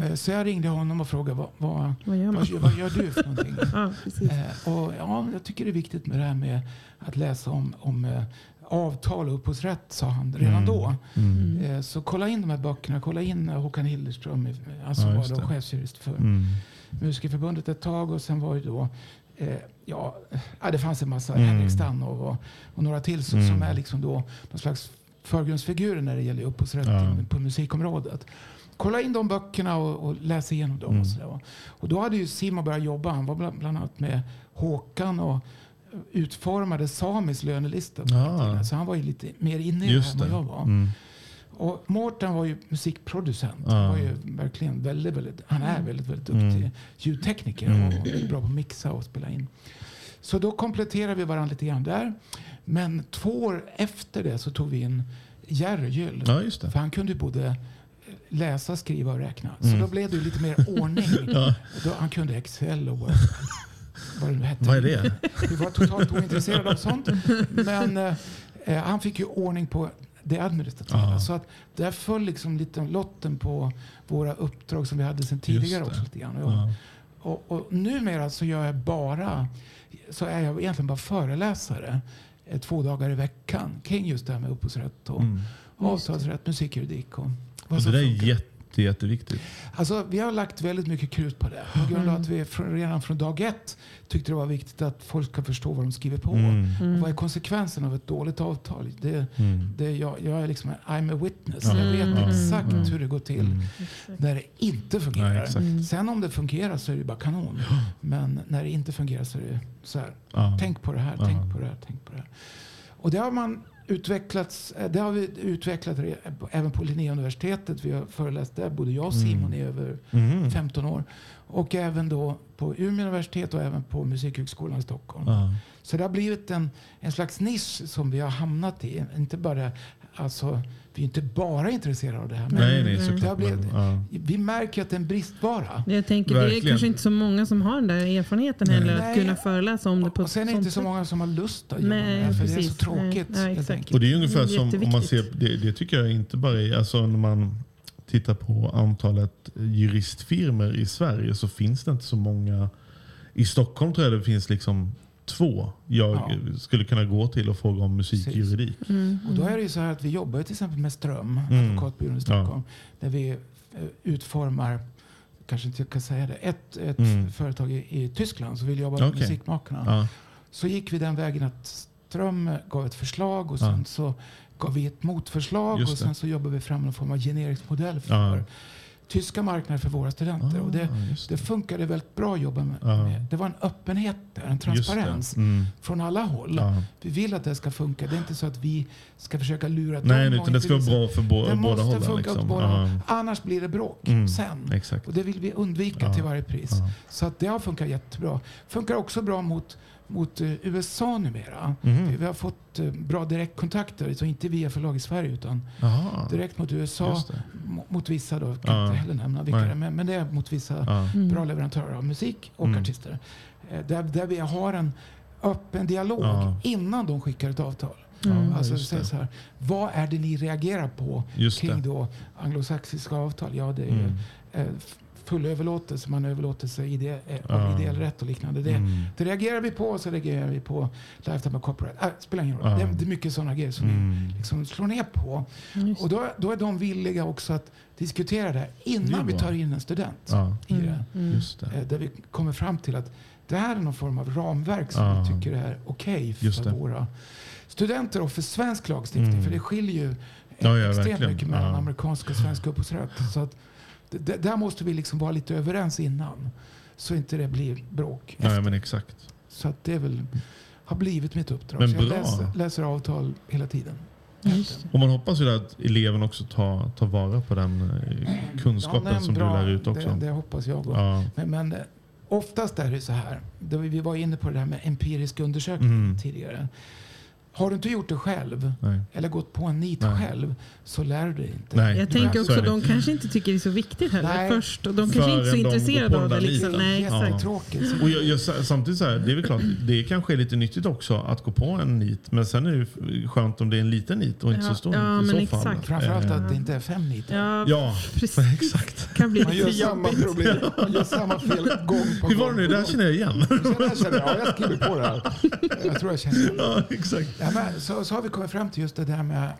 Speaker 4: Eh, Så jag ringde honom och frågade vad, vad,
Speaker 2: Vad gör
Speaker 4: vad, vad gör du för någonting?
Speaker 2: Ja.
Speaker 4: Eh, och ja, jag tycker det är viktigt med det här med att läsa om, om eh, avtal och upphovsrätt, sa han redan
Speaker 3: Mm.
Speaker 4: då.
Speaker 3: Mm.
Speaker 4: Så kolla in de här böckerna. Kolla in Håkan Hillerström, eh, alltså
Speaker 3: Ja,
Speaker 4: var då chefsjurist för
Speaker 3: Mm.
Speaker 4: Musikerförbundet ett tag och sen var ju då eh, ja, ja, det fanns en massa,
Speaker 3: Mm.
Speaker 4: Henrik Stanhow och, och några till som,
Speaker 3: Mm.
Speaker 4: som är liksom då någon slags förgrundsfigurer när det gäller upphovsrätt
Speaker 3: Ja.
Speaker 4: på musikområdet. Kolla in de böckerna och, och läs igenom dem.
Speaker 3: Mm.
Speaker 4: Och, sådär, och då hade ju Simon börjat jobba. Han var bland, bland annat med Håkan och utformade Samis lönelista. den
Speaker 3: Ah.
Speaker 4: Så han var ju lite mer inne i det än vad jag var.
Speaker 3: Mm.
Speaker 4: Och Mårten var ju musikproducent. Han var ju verkligen väldigt, väldigt, han är väldigt, väldigt duktig
Speaker 3: Mm.
Speaker 4: ljudtekniker
Speaker 3: Mm.
Speaker 4: och väldigt bra på att mixa och spela in. Så då kompletterade vi varandra lite grann där. Men två år efter det så tog vi in Jerry Gyll.
Speaker 3: Ja, just det.
Speaker 4: För han kunde ju både läsa, skriva och räkna. Så
Speaker 3: Mm.
Speaker 4: då blev det ju lite mer ordning.
Speaker 3: Ja.
Speaker 4: då, han kunde Excel och. Vad det nu hette.
Speaker 3: Vad är det?
Speaker 4: Vi var totalt ointresserade av sånt. Men eh, eh, han fick ju ordning på det administrativa.
Speaker 3: Ja.
Speaker 4: Så att där föll liksom lite lotten på våra uppdrag som vi hade sedan tidigare också. Lite grann.
Speaker 3: Ja.
Speaker 4: och, och numera så gör jag bara, så är jag egentligen bara föreläsare eh, två dagar i veckan kring just det här med upphovsrätt och
Speaker 3: Mm.
Speaker 4: avtalsrätt, musikjuridik och vad
Speaker 3: Och
Speaker 4: som
Speaker 3: det där är jätteviktigt.
Speaker 4: Alltså, vi har lagt väldigt mycket krut på det. På grund av att vi redan från dag ett tyckte det var viktigt att folk ska förstå vad de skriver på.
Speaker 3: Mm.
Speaker 4: Och vad är konsekvensen av ett dåligt avtal? Det,
Speaker 3: Mm.
Speaker 4: det, jag, jag är liksom, I'm a witness.
Speaker 3: Ja.
Speaker 4: Jag vet
Speaker 2: Mm.
Speaker 4: exakt
Speaker 3: Mm.
Speaker 4: hur det går till
Speaker 3: Mm.
Speaker 4: när det inte fungerar.
Speaker 3: Nej, exakt.
Speaker 4: Sen om det fungerar så är det bara kanon. Men när det inte fungerar så är det så här.
Speaker 3: Ja.
Speaker 4: Tänk på det här,
Speaker 3: Ja.
Speaker 4: tänk på det här, tänk på det här. Och det har man utvecklats, eh, det har vi utvecklat även på Linnéuniversitetet. Vi har föreläst där, både jag och Simon i över
Speaker 3: Mm.
Speaker 4: 15 år. Och även då på Umeå universitet och även på Musikhögskolan i Stockholm.
Speaker 3: Ja.
Speaker 4: Så det har blivit en, en slags nisch som vi har hamnat i. Inte bara, alltså, vi är inte bara intresserade av det här. Men
Speaker 3: Nej, nej,
Speaker 2: Nej.
Speaker 4: det har blivit,
Speaker 3: Men, ja.
Speaker 4: Vi märker att det är en bristvara.
Speaker 2: Jag tänker, det är kanske inte så många som har den där erfarenheten heller. Att
Speaker 4: Nej.
Speaker 2: kunna föreläsa om det på
Speaker 4: Och sen är det inte så många som har lust att
Speaker 2: Nej,
Speaker 4: med det. För det är så
Speaker 2: precis.
Speaker 4: tråkigt.
Speaker 2: Nej, ja.
Speaker 3: Och det är ungefär
Speaker 2: Det är
Speaker 3: som om man ser, det, det tycker jag inte bara är, alltså när man tittar på antalet juristfirmor i Sverige så finns det inte så många. I Stockholm tror jag det finns liksom två jag
Speaker 4: Ja.
Speaker 3: skulle kunna gå till och fråga om musikjuridik.
Speaker 2: Mm.
Speaker 4: Och då är det ju så här att vi jobbar till exempel med Ström,
Speaker 3: Mm.
Speaker 4: advokatbyrån i Stockholm. Där vi eh, utformar, kanske inte jag kan säga det, ett, ett
Speaker 3: Mm.
Speaker 4: företag i, i Tyskland som vill jobba med
Speaker 3: Okej.
Speaker 4: musikmakarna.
Speaker 3: Ja.
Speaker 4: Så gick vi den vägen att Ström gav ett förslag och sen
Speaker 3: Ja.
Speaker 4: så gav vi ett motförslag
Speaker 3: Just
Speaker 4: och
Speaker 3: det.
Speaker 4: sen så jobbade vi fram en form av generisk modell för
Speaker 3: Ja.
Speaker 4: Tyska marknader för våra studenter. och det,
Speaker 3: Ah, just
Speaker 4: det funkade väldigt bra att jobba med. Med. Det var en öppenhet där, en
Speaker 3: det.
Speaker 4: transparens
Speaker 3: Mm.
Speaker 4: från alla håll.
Speaker 3: Ja.
Speaker 4: Vi vill att det ska funka. Det är inte så att vi ska försöka lura
Speaker 3: Nej,
Speaker 4: dem.
Speaker 3: nej, utan det ska vara bra för bo-
Speaker 4: Det
Speaker 3: båda
Speaker 4: måste
Speaker 3: hållen.
Speaker 4: funka
Speaker 3: Liksom.
Speaker 4: båda håll. Annars blir det bråk
Speaker 3: Mm.
Speaker 4: sen.
Speaker 3: Exakt.
Speaker 4: Och det vill vi undvika till varje pris. Så att det har funkat jättebra. Funkar också bra mot, mot eh, USA numera.
Speaker 3: Mhm.
Speaker 4: Vi, har fått eh, bra direktkontakter, så inte via förlag i Sverige utan
Speaker 3: Jaha.
Speaker 4: direkt mot USA. Mot vissa då, kan
Speaker 3: Ja.
Speaker 4: inte heller nämna vilka
Speaker 3: Nej.
Speaker 4: det är, men, men det är mot vissa
Speaker 3: Ja.
Speaker 2: Mm.
Speaker 4: bra leverantörer av musik och
Speaker 3: Mm.
Speaker 4: artister. Eh, Där, där vi har en öppen dialog
Speaker 3: Ja.
Speaker 4: innan de skickar ett avtal.
Speaker 2: Mm.
Speaker 4: Alltså
Speaker 3: det.
Speaker 4: så här, vad är det ni reagerar på
Speaker 3: Just
Speaker 4: kring
Speaker 3: det.
Speaker 4: då anglosaxiska avtal? Ja, det är ju
Speaker 3: Mm.
Speaker 4: eh, f- full överlåtelse, man överlåter sig ide, eh,
Speaker 3: Ja.
Speaker 4: av ideell rätt och liknande. Det,
Speaker 3: Mm.
Speaker 4: det reagerar vi på och så reagerar vi på lifetime of copyright. Äh, spelar ingen roll.
Speaker 3: Ja.
Speaker 4: Det, är, det är mycket sådana grejer som vi
Speaker 3: Mm.
Speaker 4: liksom slår ner på.
Speaker 2: Just
Speaker 4: Och då, då är de villiga också att diskutera det här
Speaker 3: Det
Speaker 4: innan vi tar in en student
Speaker 3: Ja,
Speaker 4: i det.
Speaker 2: Mm.
Speaker 3: just det.
Speaker 4: Eh, Där vi kommer fram till att det här är någon form av ramverk som vi tycker är okej
Speaker 3: Just
Speaker 4: för
Speaker 3: det.
Speaker 4: våra studenter och för svensk lagstiftning.
Speaker 3: Mm.
Speaker 4: För det skiljer ju
Speaker 3: Ja, ja,
Speaker 4: extremt
Speaker 3: verkligen.
Speaker 4: mycket mellan
Speaker 3: Ja.
Speaker 4: amerikanska och svenska upphovsrätt. Så att det, där måste vi liksom vara lite överens innan. Så inte det blir bråk.
Speaker 3: Ja,
Speaker 4: efter.
Speaker 3: men exakt.
Speaker 4: Så att det är väl, har blivit mitt uppdrag.
Speaker 3: Men
Speaker 4: så jag
Speaker 3: bra.
Speaker 4: läser, läser avtal hela tiden.
Speaker 3: Och man hoppas ju att eleven också tar, tar vara på den eh, kunskapen
Speaker 4: Ja, nej,
Speaker 3: som
Speaker 4: bra.
Speaker 3: du lär ut också.
Speaker 4: Det, det hoppas jag.
Speaker 3: Ja.
Speaker 4: Men, men eh, oftast är det så här. Vi var inne på det här med empirisk undersökning
Speaker 3: Mm.
Speaker 4: tidigare. Har du inte gjort det själv
Speaker 3: Nej.
Speaker 4: eller gått på en nit
Speaker 3: Nej.
Speaker 4: själv så lär du dig inte.
Speaker 3: Nej.
Speaker 2: Jag tänker också att de kanske inte tycker det är så viktigt heller
Speaker 4: Nej.
Speaker 2: först. Och de kanske inte är så
Speaker 3: Förrän
Speaker 2: intresserade av
Speaker 3: den
Speaker 2: det. Liksom. Nej,
Speaker 3: Ja.
Speaker 2: exakt.
Speaker 4: Jättetråkigt. Så-
Speaker 3: Och jag, jag, samtidigt så här, det är väl klart, det kanske är lite nyttigt också att gå på en nit. Men sen är det skönt om det är en liten nit och inte
Speaker 2: Ja,
Speaker 3: så stor
Speaker 2: ja,
Speaker 3: nit i
Speaker 2: men
Speaker 3: så fall.
Speaker 2: exakt.
Speaker 4: Framförallt
Speaker 3: Eh,
Speaker 4: att det inte är fem nitar.
Speaker 2: Ja,
Speaker 3: Ja,
Speaker 2: precis.
Speaker 3: exakt.
Speaker 2: kan bli
Speaker 4: Man gör samma problem. Man gör samma fel gång på
Speaker 3: Hur var det nu? Det här känner jag igen.
Speaker 4: Där känner jag. Ja, jag skriver på det här. Jag tror jag känner igen.
Speaker 3: Ja, exakt.
Speaker 4: Ja, men så, så har vi kommit fram till just det där med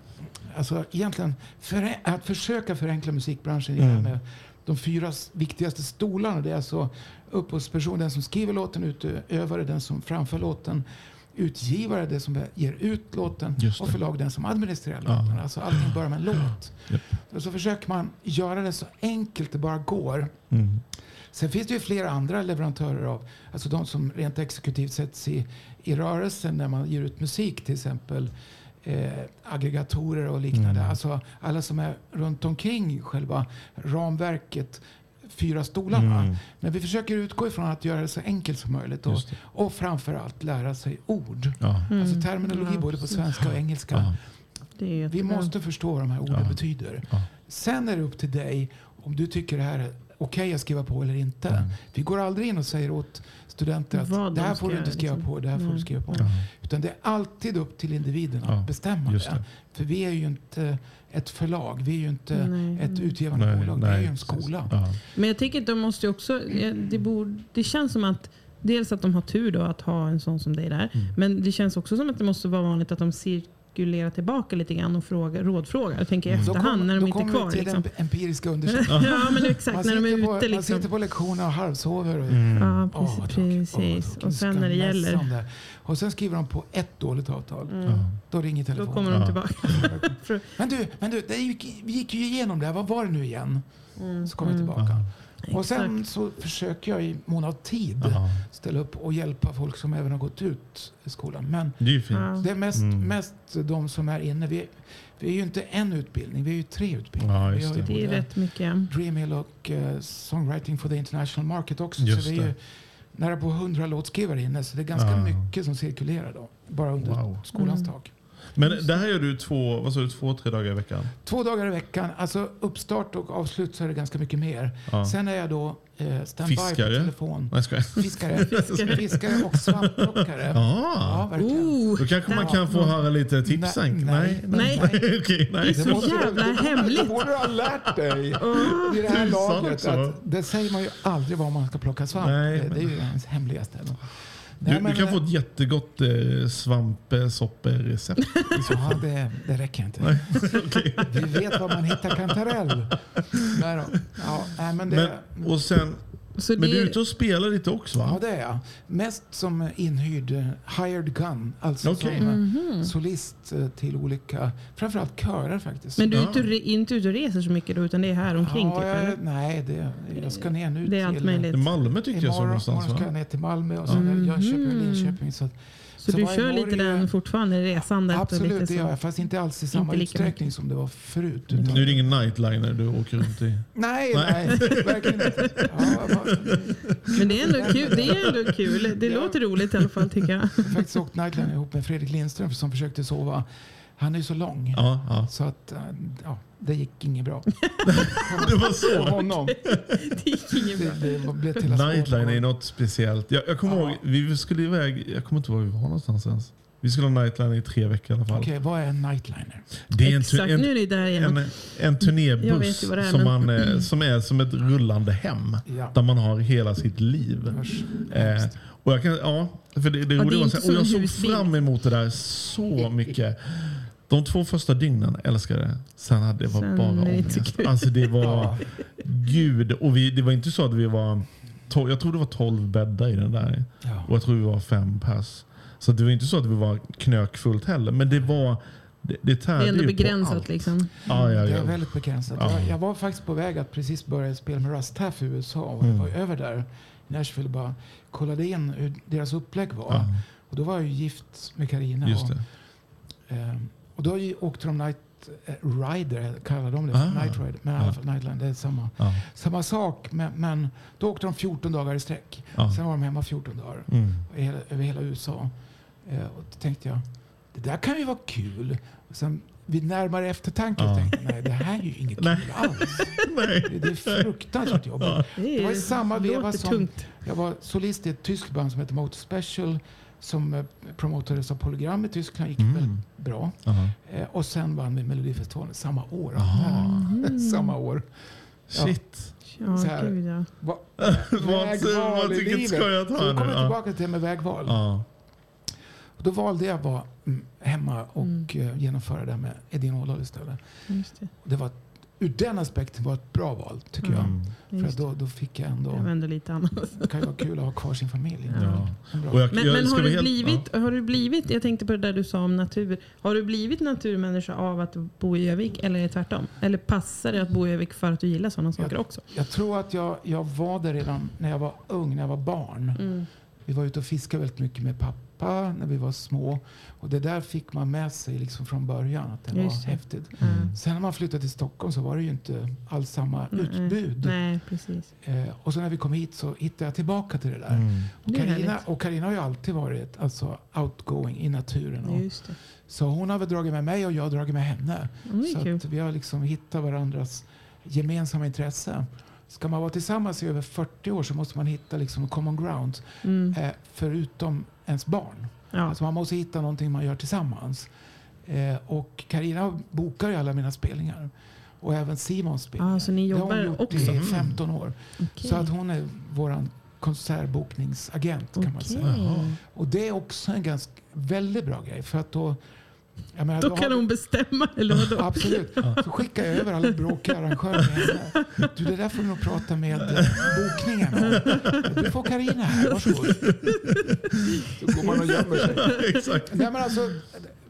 Speaker 4: alltså, egentligen förä- att försöka förenkla musikbranschen
Speaker 3: Mm.
Speaker 4: med de fyra viktigaste stolarna. Det är alltså upphovsperson, den som skriver låten, utövare, den som framför låten, utgivare, den som ger ut låten och förlag, den som administrerar
Speaker 3: Ja.
Speaker 4: låten. Alltså allting börjar med en låt. Och så försöker man göra det så enkelt det bara går.
Speaker 3: Mm.
Speaker 4: Sen finns det ju flera andra leverantörer av, alltså de som rent exekutivt sätts i, i rörelsen när man ger ut musik till exempel. eh, aggregatorer och liknande.
Speaker 3: Mm.
Speaker 4: Alltså alla som är runt omkring själva ramverket, fyra stolarna.
Speaker 3: Mm.
Speaker 4: Men vi försöker utgå ifrån att göra det så enkelt som möjligt och, och framförallt lära sig ord.
Speaker 3: Ja.
Speaker 4: Alltså terminologi
Speaker 2: Ja,
Speaker 4: både på svenska och engelska.
Speaker 3: Ja.
Speaker 2: Det är
Speaker 4: Vi måste förstå vad de här orden
Speaker 3: Ja.
Speaker 4: betyder.
Speaker 3: Ja.
Speaker 4: Sen är det upp till dig om du tycker det här okej att skriva på eller inte.
Speaker 3: Mm.
Speaker 4: Vi går aldrig in och säger åt studenter att
Speaker 2: Vad de
Speaker 4: det här får du inte skriva
Speaker 2: liksom.
Speaker 4: på, det här får du
Speaker 2: Nej.
Speaker 4: skriva på.
Speaker 3: Ja.
Speaker 4: Utan det är alltid upp till individen att
Speaker 3: Ja,
Speaker 4: bestämma
Speaker 3: just
Speaker 4: det.
Speaker 3: det.
Speaker 4: För vi är ju inte ett förlag, vi är ju inte
Speaker 2: Nej,
Speaker 4: ett
Speaker 2: nej.
Speaker 4: utgivande
Speaker 3: Nej,
Speaker 4: bolag, vi är
Speaker 3: nej,
Speaker 4: ju en skola.
Speaker 3: Ja.
Speaker 2: Men jag tänker att de måste också, det, borde, det känns som att dels att de har tur då att ha en sån som dig där.
Speaker 3: Mm.
Speaker 2: Men det känns också som att det måste vara vanligt att de cirkulerar tillbaka lite grann och frågar, rådfrågar. Tänker
Speaker 3: Mm.
Speaker 4: Då
Speaker 2: efterhand
Speaker 4: kom-
Speaker 2: när de
Speaker 4: då
Speaker 2: inte är
Speaker 4: kommer
Speaker 2: kvar.
Speaker 4: vi till
Speaker 2: Liksom.
Speaker 4: den empiriska undersökningen.
Speaker 2: Ja men exakt,
Speaker 4: Man
Speaker 2: när de är
Speaker 4: sitter, på,
Speaker 2: ute
Speaker 4: man
Speaker 2: liksom.
Speaker 4: sitter på lektionerna och halvsover. Och,
Speaker 3: Mm.
Speaker 2: Ja.
Speaker 4: Åh, vad
Speaker 2: precis.
Speaker 4: tråkigt.
Speaker 2: Och sen när det gäller.
Speaker 4: Och sen skriver de på ett dåligt avtal.
Speaker 3: Ja.
Speaker 4: Då ringer
Speaker 2: då
Speaker 4: telefonen.
Speaker 2: kommer de tillbaka.
Speaker 4: Men du, men du det gick, vi gick ju igenom det. här. Vad var det nu igen?
Speaker 2: Mm.
Speaker 4: Så kommer jag tillbaka. Och sen så försöker jag i mån av tid
Speaker 3: Ja.
Speaker 4: ställa upp och hjälpa folk som även har gått ut i skolan. Men
Speaker 3: Det är fint.
Speaker 4: Det är mest,
Speaker 3: Mm.
Speaker 4: mest de som är inne. Vi, vi är ju inte en utbildning, vi är ju tre utbildningar.
Speaker 3: Ja,
Speaker 4: vi
Speaker 3: just
Speaker 4: har ju
Speaker 3: det.
Speaker 2: Det är rätt mycket.
Speaker 4: Dreamhill och eh, Songwriting for the International Market också.
Speaker 3: Just
Speaker 4: så vi är ju
Speaker 3: det.
Speaker 4: nära på 100 låtskrivare inne. Så det är ganska
Speaker 3: Ja.
Speaker 4: mycket som cirkulerar då. Bara under
Speaker 3: Wow.
Speaker 4: skolans
Speaker 2: Mm.
Speaker 4: tak.
Speaker 3: Men det här gör du två, vad sa du, två, tre dagar i veckan?
Speaker 4: Två dagar i veckan. Alltså uppstart och avslut så är det ganska mycket mer.
Speaker 3: Ja.
Speaker 4: Sen är jag då eh, standby på
Speaker 3: Fiskare?
Speaker 4: telefon.
Speaker 3: Nej, jag skojar.
Speaker 4: Fiskare. Fiskare och svampplockare. Ja,
Speaker 3: Ja.
Speaker 4: verkligen.
Speaker 2: Oh,
Speaker 3: Då kanske man
Speaker 4: Ja.
Speaker 3: kan få höra lite tips
Speaker 4: Nej,
Speaker 3: sen.
Speaker 4: nej,
Speaker 2: nej.
Speaker 3: Okej, nej.
Speaker 2: Det är så jävla
Speaker 4: det-
Speaker 2: hemligt.
Speaker 4: Det borde du ha lärt dig vid det här laget. Att det säger man ju aldrig var man ska plocka svamp.
Speaker 3: Nej,
Speaker 4: det, det är ju ens hemligaste.
Speaker 3: Du,
Speaker 4: Nej, men-
Speaker 3: du kan få ett jättegott eh, svampsopperecept.
Speaker 4: Ja, det, det räcker inte.
Speaker 3: Nej, okej.
Speaker 4: Vi vet var man hittar kantarell. Nej då. Ja, men det,
Speaker 3: Men, och sen,
Speaker 2: Så
Speaker 3: men du är ute och spelar lite också va?
Speaker 4: ja, det är jag. Mest som inhyrd eh, hired gun. Alltså
Speaker 3: Okej.
Speaker 4: som eh,
Speaker 2: Mhm.
Speaker 4: solist eh, till olika, framförallt körer faktiskt.
Speaker 2: men du är
Speaker 3: Ja.
Speaker 2: inte, inte ute och reser så mycket då, utan det är här omkring?
Speaker 4: ja,
Speaker 2: typ,
Speaker 4: jag,
Speaker 2: eller?
Speaker 4: nej, det, jag ska ner nu
Speaker 2: Det är allt
Speaker 4: till...
Speaker 2: möjligt.
Speaker 3: Malmö tyckte jag så
Speaker 4: Imorgon,
Speaker 3: någonstans
Speaker 4: imorgon ska jag ner till Malmö och sen
Speaker 2: Mhm.
Speaker 4: Jönköping och Linköping. Så,
Speaker 2: Så,
Speaker 4: så
Speaker 2: du kör lite
Speaker 4: Norge-
Speaker 2: den fortfarande, resandet? och
Speaker 4: absolut,
Speaker 2: lite
Speaker 4: det gör jag. Fast inte alls i samma utsträckning som det var förut. utan-
Speaker 3: Nu är det ingen nightliner du åker runt i.
Speaker 4: Nej, nej, verkligen inte. Ja,
Speaker 2: Men det är ändå kul. Det, är ändå kul. det
Speaker 4: Ja.
Speaker 2: låter roligt i alla fall tycker jag.
Speaker 4: Jag har faktiskt åkt nightliner ihop med Fredrik Lindström som försökte sova. Han är ju så lång.
Speaker 3: Ja, ja.
Speaker 4: Så att, eh, ja, det gick inget bra.
Speaker 3: Det var
Speaker 4: För
Speaker 3: så.
Speaker 4: honom.
Speaker 2: Det gick inget bra.
Speaker 4: Det, det blev till
Speaker 3: är något speciellt. Jag, jag kommer
Speaker 4: Ja.
Speaker 3: ihåg, vi skulle iväg, jag kommer inte ihåg var vi var någonstans ens. Vi skulle ha nightliner i tre veckor i alla fall.
Speaker 4: Okej, vad är en nightliner?
Speaker 3: Det är en,
Speaker 2: Exakt,
Speaker 3: en,
Speaker 2: nu är ni där igen.
Speaker 3: en, en turnébuss
Speaker 2: det är,
Speaker 3: som,
Speaker 2: men-
Speaker 3: man, eh, som är som ett rullande hem.
Speaker 4: Ja.
Speaker 3: Där man har hela sitt liv. Eh, och jag kan, ja, för det, det,
Speaker 2: Ja, det är
Speaker 3: roliga var
Speaker 2: inte
Speaker 3: så här, och jag
Speaker 2: som
Speaker 3: såg
Speaker 2: husbil.
Speaker 3: fram emot det där så mycket. De två första dygnen älskade jag det. Sen hade det var
Speaker 2: Sen
Speaker 3: bara
Speaker 2: det
Speaker 3: ångest. Alltså det var,
Speaker 4: Ja.
Speaker 3: gud. Och vi, det var inte så att vi var, tolv, jag tror det var 12 bäddar i den där.
Speaker 4: Ja.
Speaker 3: Och jag tror vi var fem pers. Så det var inte så att vi var knökfullt heller. Men det var, det, det
Speaker 2: Det
Speaker 3: tärde
Speaker 2: är ändå begränsat liksom.
Speaker 3: Ja, ja,
Speaker 4: Det är
Speaker 3: ja.
Speaker 4: väldigt begränsat.
Speaker 3: Ja.
Speaker 4: Jag, jag var faktiskt på väg att precis börja spela med Rust Taff i USA. Och
Speaker 3: Mm.
Speaker 4: jag var över där i Nashville och bara kollade in hur deras upplägg var.
Speaker 3: Ja,
Speaker 4: Och då var jag ju gift med Carina.
Speaker 3: just
Speaker 4: och,
Speaker 3: det.
Speaker 4: Och då åkte de Night eh, Rider, kallar de det.
Speaker 3: Ah.
Speaker 4: Night Rider. Men i alla fall Nightline, det är samma,
Speaker 3: Ja,
Speaker 4: samma sak. Men, men då åkte de 14 dagar i sträck.
Speaker 3: ja.
Speaker 4: Sen var de hemma 14 dagar
Speaker 3: Mm.
Speaker 4: hela, över hela USA. Eh, och då tänkte jag, det där kan ju vara kul. Och sen vid närmare eftertanke
Speaker 3: Ja.
Speaker 4: tänkte jag, nej det här är ju inget kul alls.
Speaker 3: Nej.
Speaker 4: Det, det är fruktansvärt jobbigt.
Speaker 3: Ja.
Speaker 2: Det,
Speaker 4: var i samma veva som-
Speaker 2: tungt.
Speaker 4: Jag var solist i ett tyskt band som heter Motor Special som eh, promotades av Polygram i Tyskland. gick
Speaker 3: Mm.
Speaker 4: väldigt bra.
Speaker 3: Aha.
Speaker 4: Eh, och sen vann vi Melodifestivalen samma år.
Speaker 3: Jaha.
Speaker 4: samma år.
Speaker 3: Shit.
Speaker 2: Ja,
Speaker 4: Så här.
Speaker 2: gud ja.
Speaker 4: Va,
Speaker 3: Vad, vad
Speaker 4: i livet.
Speaker 3: skojigt
Speaker 4: Så
Speaker 3: här
Speaker 4: då
Speaker 3: nu.
Speaker 4: kommer jag
Speaker 3: Ja.
Speaker 4: tillbaka till det med vägval.
Speaker 3: Ja.
Speaker 4: Och då valde jag att vara mm, hemma och
Speaker 2: Mm.
Speaker 4: eh, genomföra det med Edin Ådahl istället.
Speaker 2: Just det.
Speaker 4: Det var, ur den aspekten var ett bra val tycker jag.
Speaker 3: Mm.
Speaker 4: För
Speaker 2: Just det.
Speaker 4: då, då fick jag ändå...
Speaker 2: Jag vänder lite annat.
Speaker 4: Det kan ju vara kul att ha kvar sin familj.
Speaker 3: Ja. Jag,
Speaker 2: Men,
Speaker 3: jag
Speaker 2: men
Speaker 3: ska
Speaker 2: har,
Speaker 3: vara
Speaker 2: du
Speaker 3: helt-
Speaker 2: blivit, har du blivit, jag tänkte på det där du sa om natur. Har du blivit naturmänniska av att bo i Övik eller är det tvärtom? Eller passar det att bo i Övik för att du gillar sådana saker också?
Speaker 4: Jag tror att jag, jag var där redan när jag var ung, när jag var barn.
Speaker 2: Mm.
Speaker 4: Vi var ute och fiskade väldigt mycket med pappa pappa när vi var små. Och det där fick man med sig liksom från början, att det
Speaker 2: Just
Speaker 4: var
Speaker 2: det.
Speaker 4: häftigt.
Speaker 2: Mm.
Speaker 4: Sen när man flyttade till Stockholm så var det ju inte alls samma
Speaker 2: Nej.
Speaker 4: utbud.
Speaker 2: Nej, precis.
Speaker 4: Eh, och så när vi kom hit så hittade jag tillbaka till det där.
Speaker 3: Mm.
Speaker 4: Och Carina,
Speaker 2: härligt.
Speaker 4: och Carina har ju alltid varit alltså, outgoing i naturen. Och,
Speaker 2: Just det.
Speaker 4: så hon har väl dragit med mig och jag har dragit med henne.
Speaker 2: Är
Speaker 4: så vi har liksom hittat varandras gemensamma intresse. Ska man vara tillsammans i över 40 år så måste man hitta liksom common ground.
Speaker 2: Mm.
Speaker 4: Eh, förutom ens barn.
Speaker 2: Ja.
Speaker 4: Alltså man måste hitta någonting man gör tillsammans. Eh, och Karina bokar ju alla mina spelningar. Och även Simons spelningar.
Speaker 2: Ja, så ni
Speaker 4: Det har
Speaker 2: jobbar
Speaker 4: hon gjort
Speaker 2: också?
Speaker 4: i 15 år.
Speaker 2: Okej.
Speaker 4: Så att hon är vår konsertbokningsagent kan man säga. Och det är också en ganska väldigt bra grej. För att då, jag menar,
Speaker 2: Då
Speaker 4: då
Speaker 2: kan
Speaker 4: har-
Speaker 2: hon bestämma, eller vadå?
Speaker 4: Absolut. Så skickar jag över alla bråkiga arrangörer. Du, det där får du nog prata med eh, bokningen om. Du får Carina här, varsågod. Så går man och gömmer sig.
Speaker 3: Exakt.
Speaker 4: Nej, men alltså,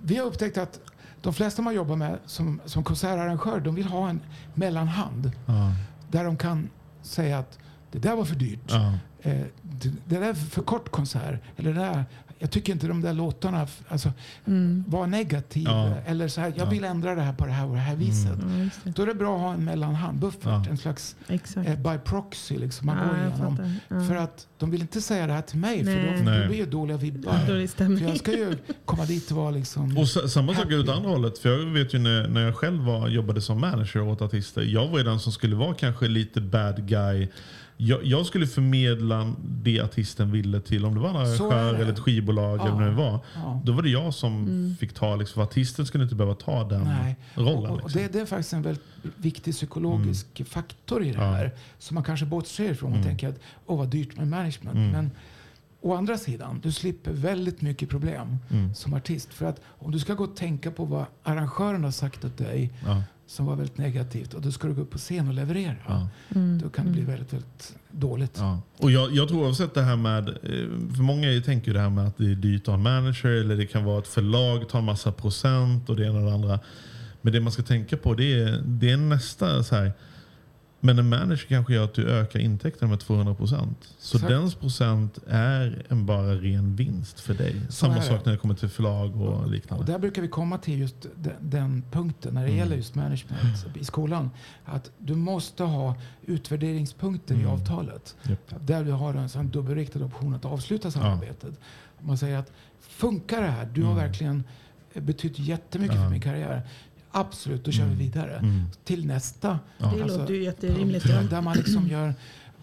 Speaker 4: vi har upptäckt att de flesta man jobbar med som, som konsertarrangör, de vill ha en mellanhand.
Speaker 3: Ja.
Speaker 4: Där de kan säga att det där var för dyrt.
Speaker 3: Ja.
Speaker 4: Eh, det, det där är för kort konsert. Eller det där, jag tycker inte de där låtarna alltså,
Speaker 2: Mm.
Speaker 4: var negativa.
Speaker 3: Ja.
Speaker 4: Eller så här, jag
Speaker 3: Ja.
Speaker 4: vill ändra det här på det här och det här viset.
Speaker 2: Ja, just det.
Speaker 4: Då är det bra att ha en mellanhandbuffert.
Speaker 3: Ja.
Speaker 4: En slags eh, by proxy. Liksom, man
Speaker 2: Ja,
Speaker 4: går igenom.
Speaker 2: Ja.
Speaker 4: För att de vill inte säga det här till mig. För
Speaker 2: Nej.
Speaker 4: då,
Speaker 3: Nej.
Speaker 4: då blir ju dåliga vibbar.
Speaker 2: Dålig stämning.
Speaker 4: För jag ska ju komma dit och vara liksom...
Speaker 3: Och samma sak ut andra hållet. För jag vet ju när, när jag själv var, jobbade som manager åt artister. Jag var ju den som skulle vara kanske lite bad guy. Jag, jag skulle förmedla det artisten ville till, om det var en arrangör eller ett skivbolag
Speaker 4: Ja.
Speaker 3: eller det var.
Speaker 4: Ja.
Speaker 3: Då var det jag som fick ta, liksom, för artisten skulle inte behöva ta den
Speaker 4: Nej.
Speaker 3: rollen.
Speaker 4: Och, och
Speaker 3: liksom.
Speaker 4: det, det är faktiskt en väldigt viktig psykologisk faktor i det
Speaker 3: Ja.
Speaker 4: här. Som man kanske bortser ifrån och
Speaker 3: Mm.
Speaker 4: tänker att åh vad dyrt med management.
Speaker 3: Mm.
Speaker 4: Men å andra sidan, du slipper väldigt mycket problem
Speaker 3: Mm.
Speaker 4: som artist. För att om du ska gå och tänka på vad arrangören har sagt åt dig
Speaker 3: Ja,
Speaker 4: som var väldigt negativt och då ska du gå upp på scen och leverera.
Speaker 3: ja.
Speaker 2: Mm.
Speaker 4: Då kan det bli väldigt, väldigt dåligt.
Speaker 3: Ja. Och jag, jag tror oavsett det här med, eh, för många tänker ju det här med att det är dyrt att ha en manager eller det kan vara ett förlag tar en massa procent och det ena och det andra. Men det man ska tänka på det är, det är nästa så här. Men en manager kanske gör att du ökar intäkterna med 200 procent. Så
Speaker 4: Exakt.
Speaker 3: dens procent är en bara ren vinst för dig. Samma
Speaker 4: är det.
Speaker 3: sak när det kommer till förlag och
Speaker 4: Och
Speaker 3: liknande.
Speaker 4: där brukar vi komma till just den, den punkten när det
Speaker 3: Mm.
Speaker 4: gäller just management i skolan. Att du måste ha utvärderingspunkter i
Speaker 3: Mm.
Speaker 4: avtalet.
Speaker 3: Japp.
Speaker 4: Där du har en sån dubbelriktad option att avsluta samarbetet. Man säger att funkar det här? Du har
Speaker 3: Mm.
Speaker 4: verkligen betytt jättemycket
Speaker 3: Ja.
Speaker 4: för min karriär. Absolut, då kör
Speaker 3: Mm.
Speaker 4: vi vidare.
Speaker 3: Mm.
Speaker 4: Till nästa.
Speaker 3: Ja.
Speaker 2: Det
Speaker 4: Alltså,
Speaker 2: låter ju jätterimligt.
Speaker 4: punkt
Speaker 2: Ja.
Speaker 4: Där man liksom gör,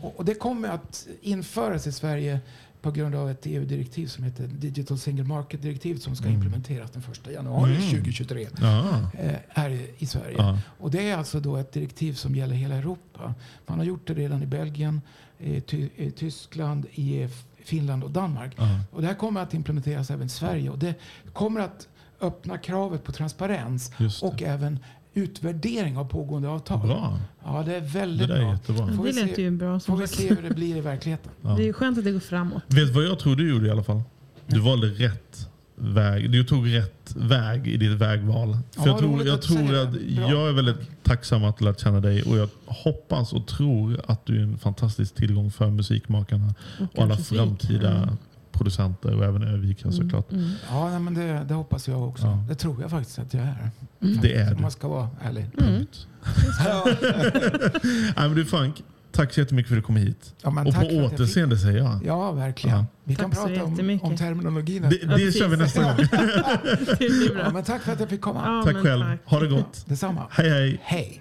Speaker 4: och det kommer att införas i Sverige på grund av ett EU-direktiv som heter Digital Single Market-direktivet som ska
Speaker 3: Mm.
Speaker 4: implementeras den 1 januari
Speaker 3: Mm.
Speaker 4: 2023
Speaker 3: Ja.
Speaker 4: eh, här i, Sverige.
Speaker 3: Ja.
Speaker 4: Och det är alltså då ett direktiv som gäller hela Europa. Man har gjort det redan i Belgien, i, Ty- i Tyskland, i Finland och Danmark.
Speaker 3: Ja.
Speaker 4: Och det här kommer att implementeras även i Sverige. Och det kommer att öppna kravet på transparens
Speaker 3: det.
Speaker 4: och även utvärdering av pågående avtal.
Speaker 3: Bra.
Speaker 4: Ja, det är
Speaker 3: Det
Speaker 4: väldigt
Speaker 3: är
Speaker 4: bra.
Speaker 3: jättebra.
Speaker 4: Får
Speaker 2: Det lät
Speaker 4: se-
Speaker 2: ju bra.
Speaker 4: Får
Speaker 2: Som
Speaker 4: vi se hur det blir i verkligheten.
Speaker 3: Ja.
Speaker 2: Det är skönt att det går framåt.
Speaker 3: Vet du vad jag tror du gjorde i alla fall? Du valde rätt väg. Du tog rätt väg i ditt vägval. För
Speaker 4: Ja,
Speaker 3: jag tror, jag, tror att
Speaker 4: det.
Speaker 3: Jag är väldigt tacksam att lära känna dig och jag hoppas och tror att du är en fantastisk tillgång för musikmakarna och alla
Speaker 2: artistik.
Speaker 3: framtida
Speaker 2: Mm.
Speaker 3: Producenter och även Övika såklart.
Speaker 2: Mm.
Speaker 4: Ja, nej, men det, det hoppas jag också.
Speaker 3: Ja.
Speaker 4: Det tror jag faktiskt att jag är.
Speaker 3: Det är
Speaker 4: Om
Speaker 3: du.
Speaker 4: man ska vara ärlig.
Speaker 3: Punkt. Nej, men du Frank, tack så jättemycket för att du kom hit.
Speaker 4: Ja, men
Speaker 3: och
Speaker 4: tack
Speaker 3: på
Speaker 4: fick-
Speaker 3: återseende säger jag.
Speaker 4: Ja, verkligen.
Speaker 3: Ja.
Speaker 4: Vi kan
Speaker 2: Tack så
Speaker 4: prata om, om terminologin.
Speaker 3: Det, det
Speaker 2: precis.
Speaker 3: kör vi nästa gång.
Speaker 4: Ja, men tack för att jag fick komma.
Speaker 2: Ja,
Speaker 3: Tack själv.
Speaker 2: tack.
Speaker 3: Ha det gott.
Speaker 4: Detsamma.
Speaker 3: Hej hej.
Speaker 4: Hej.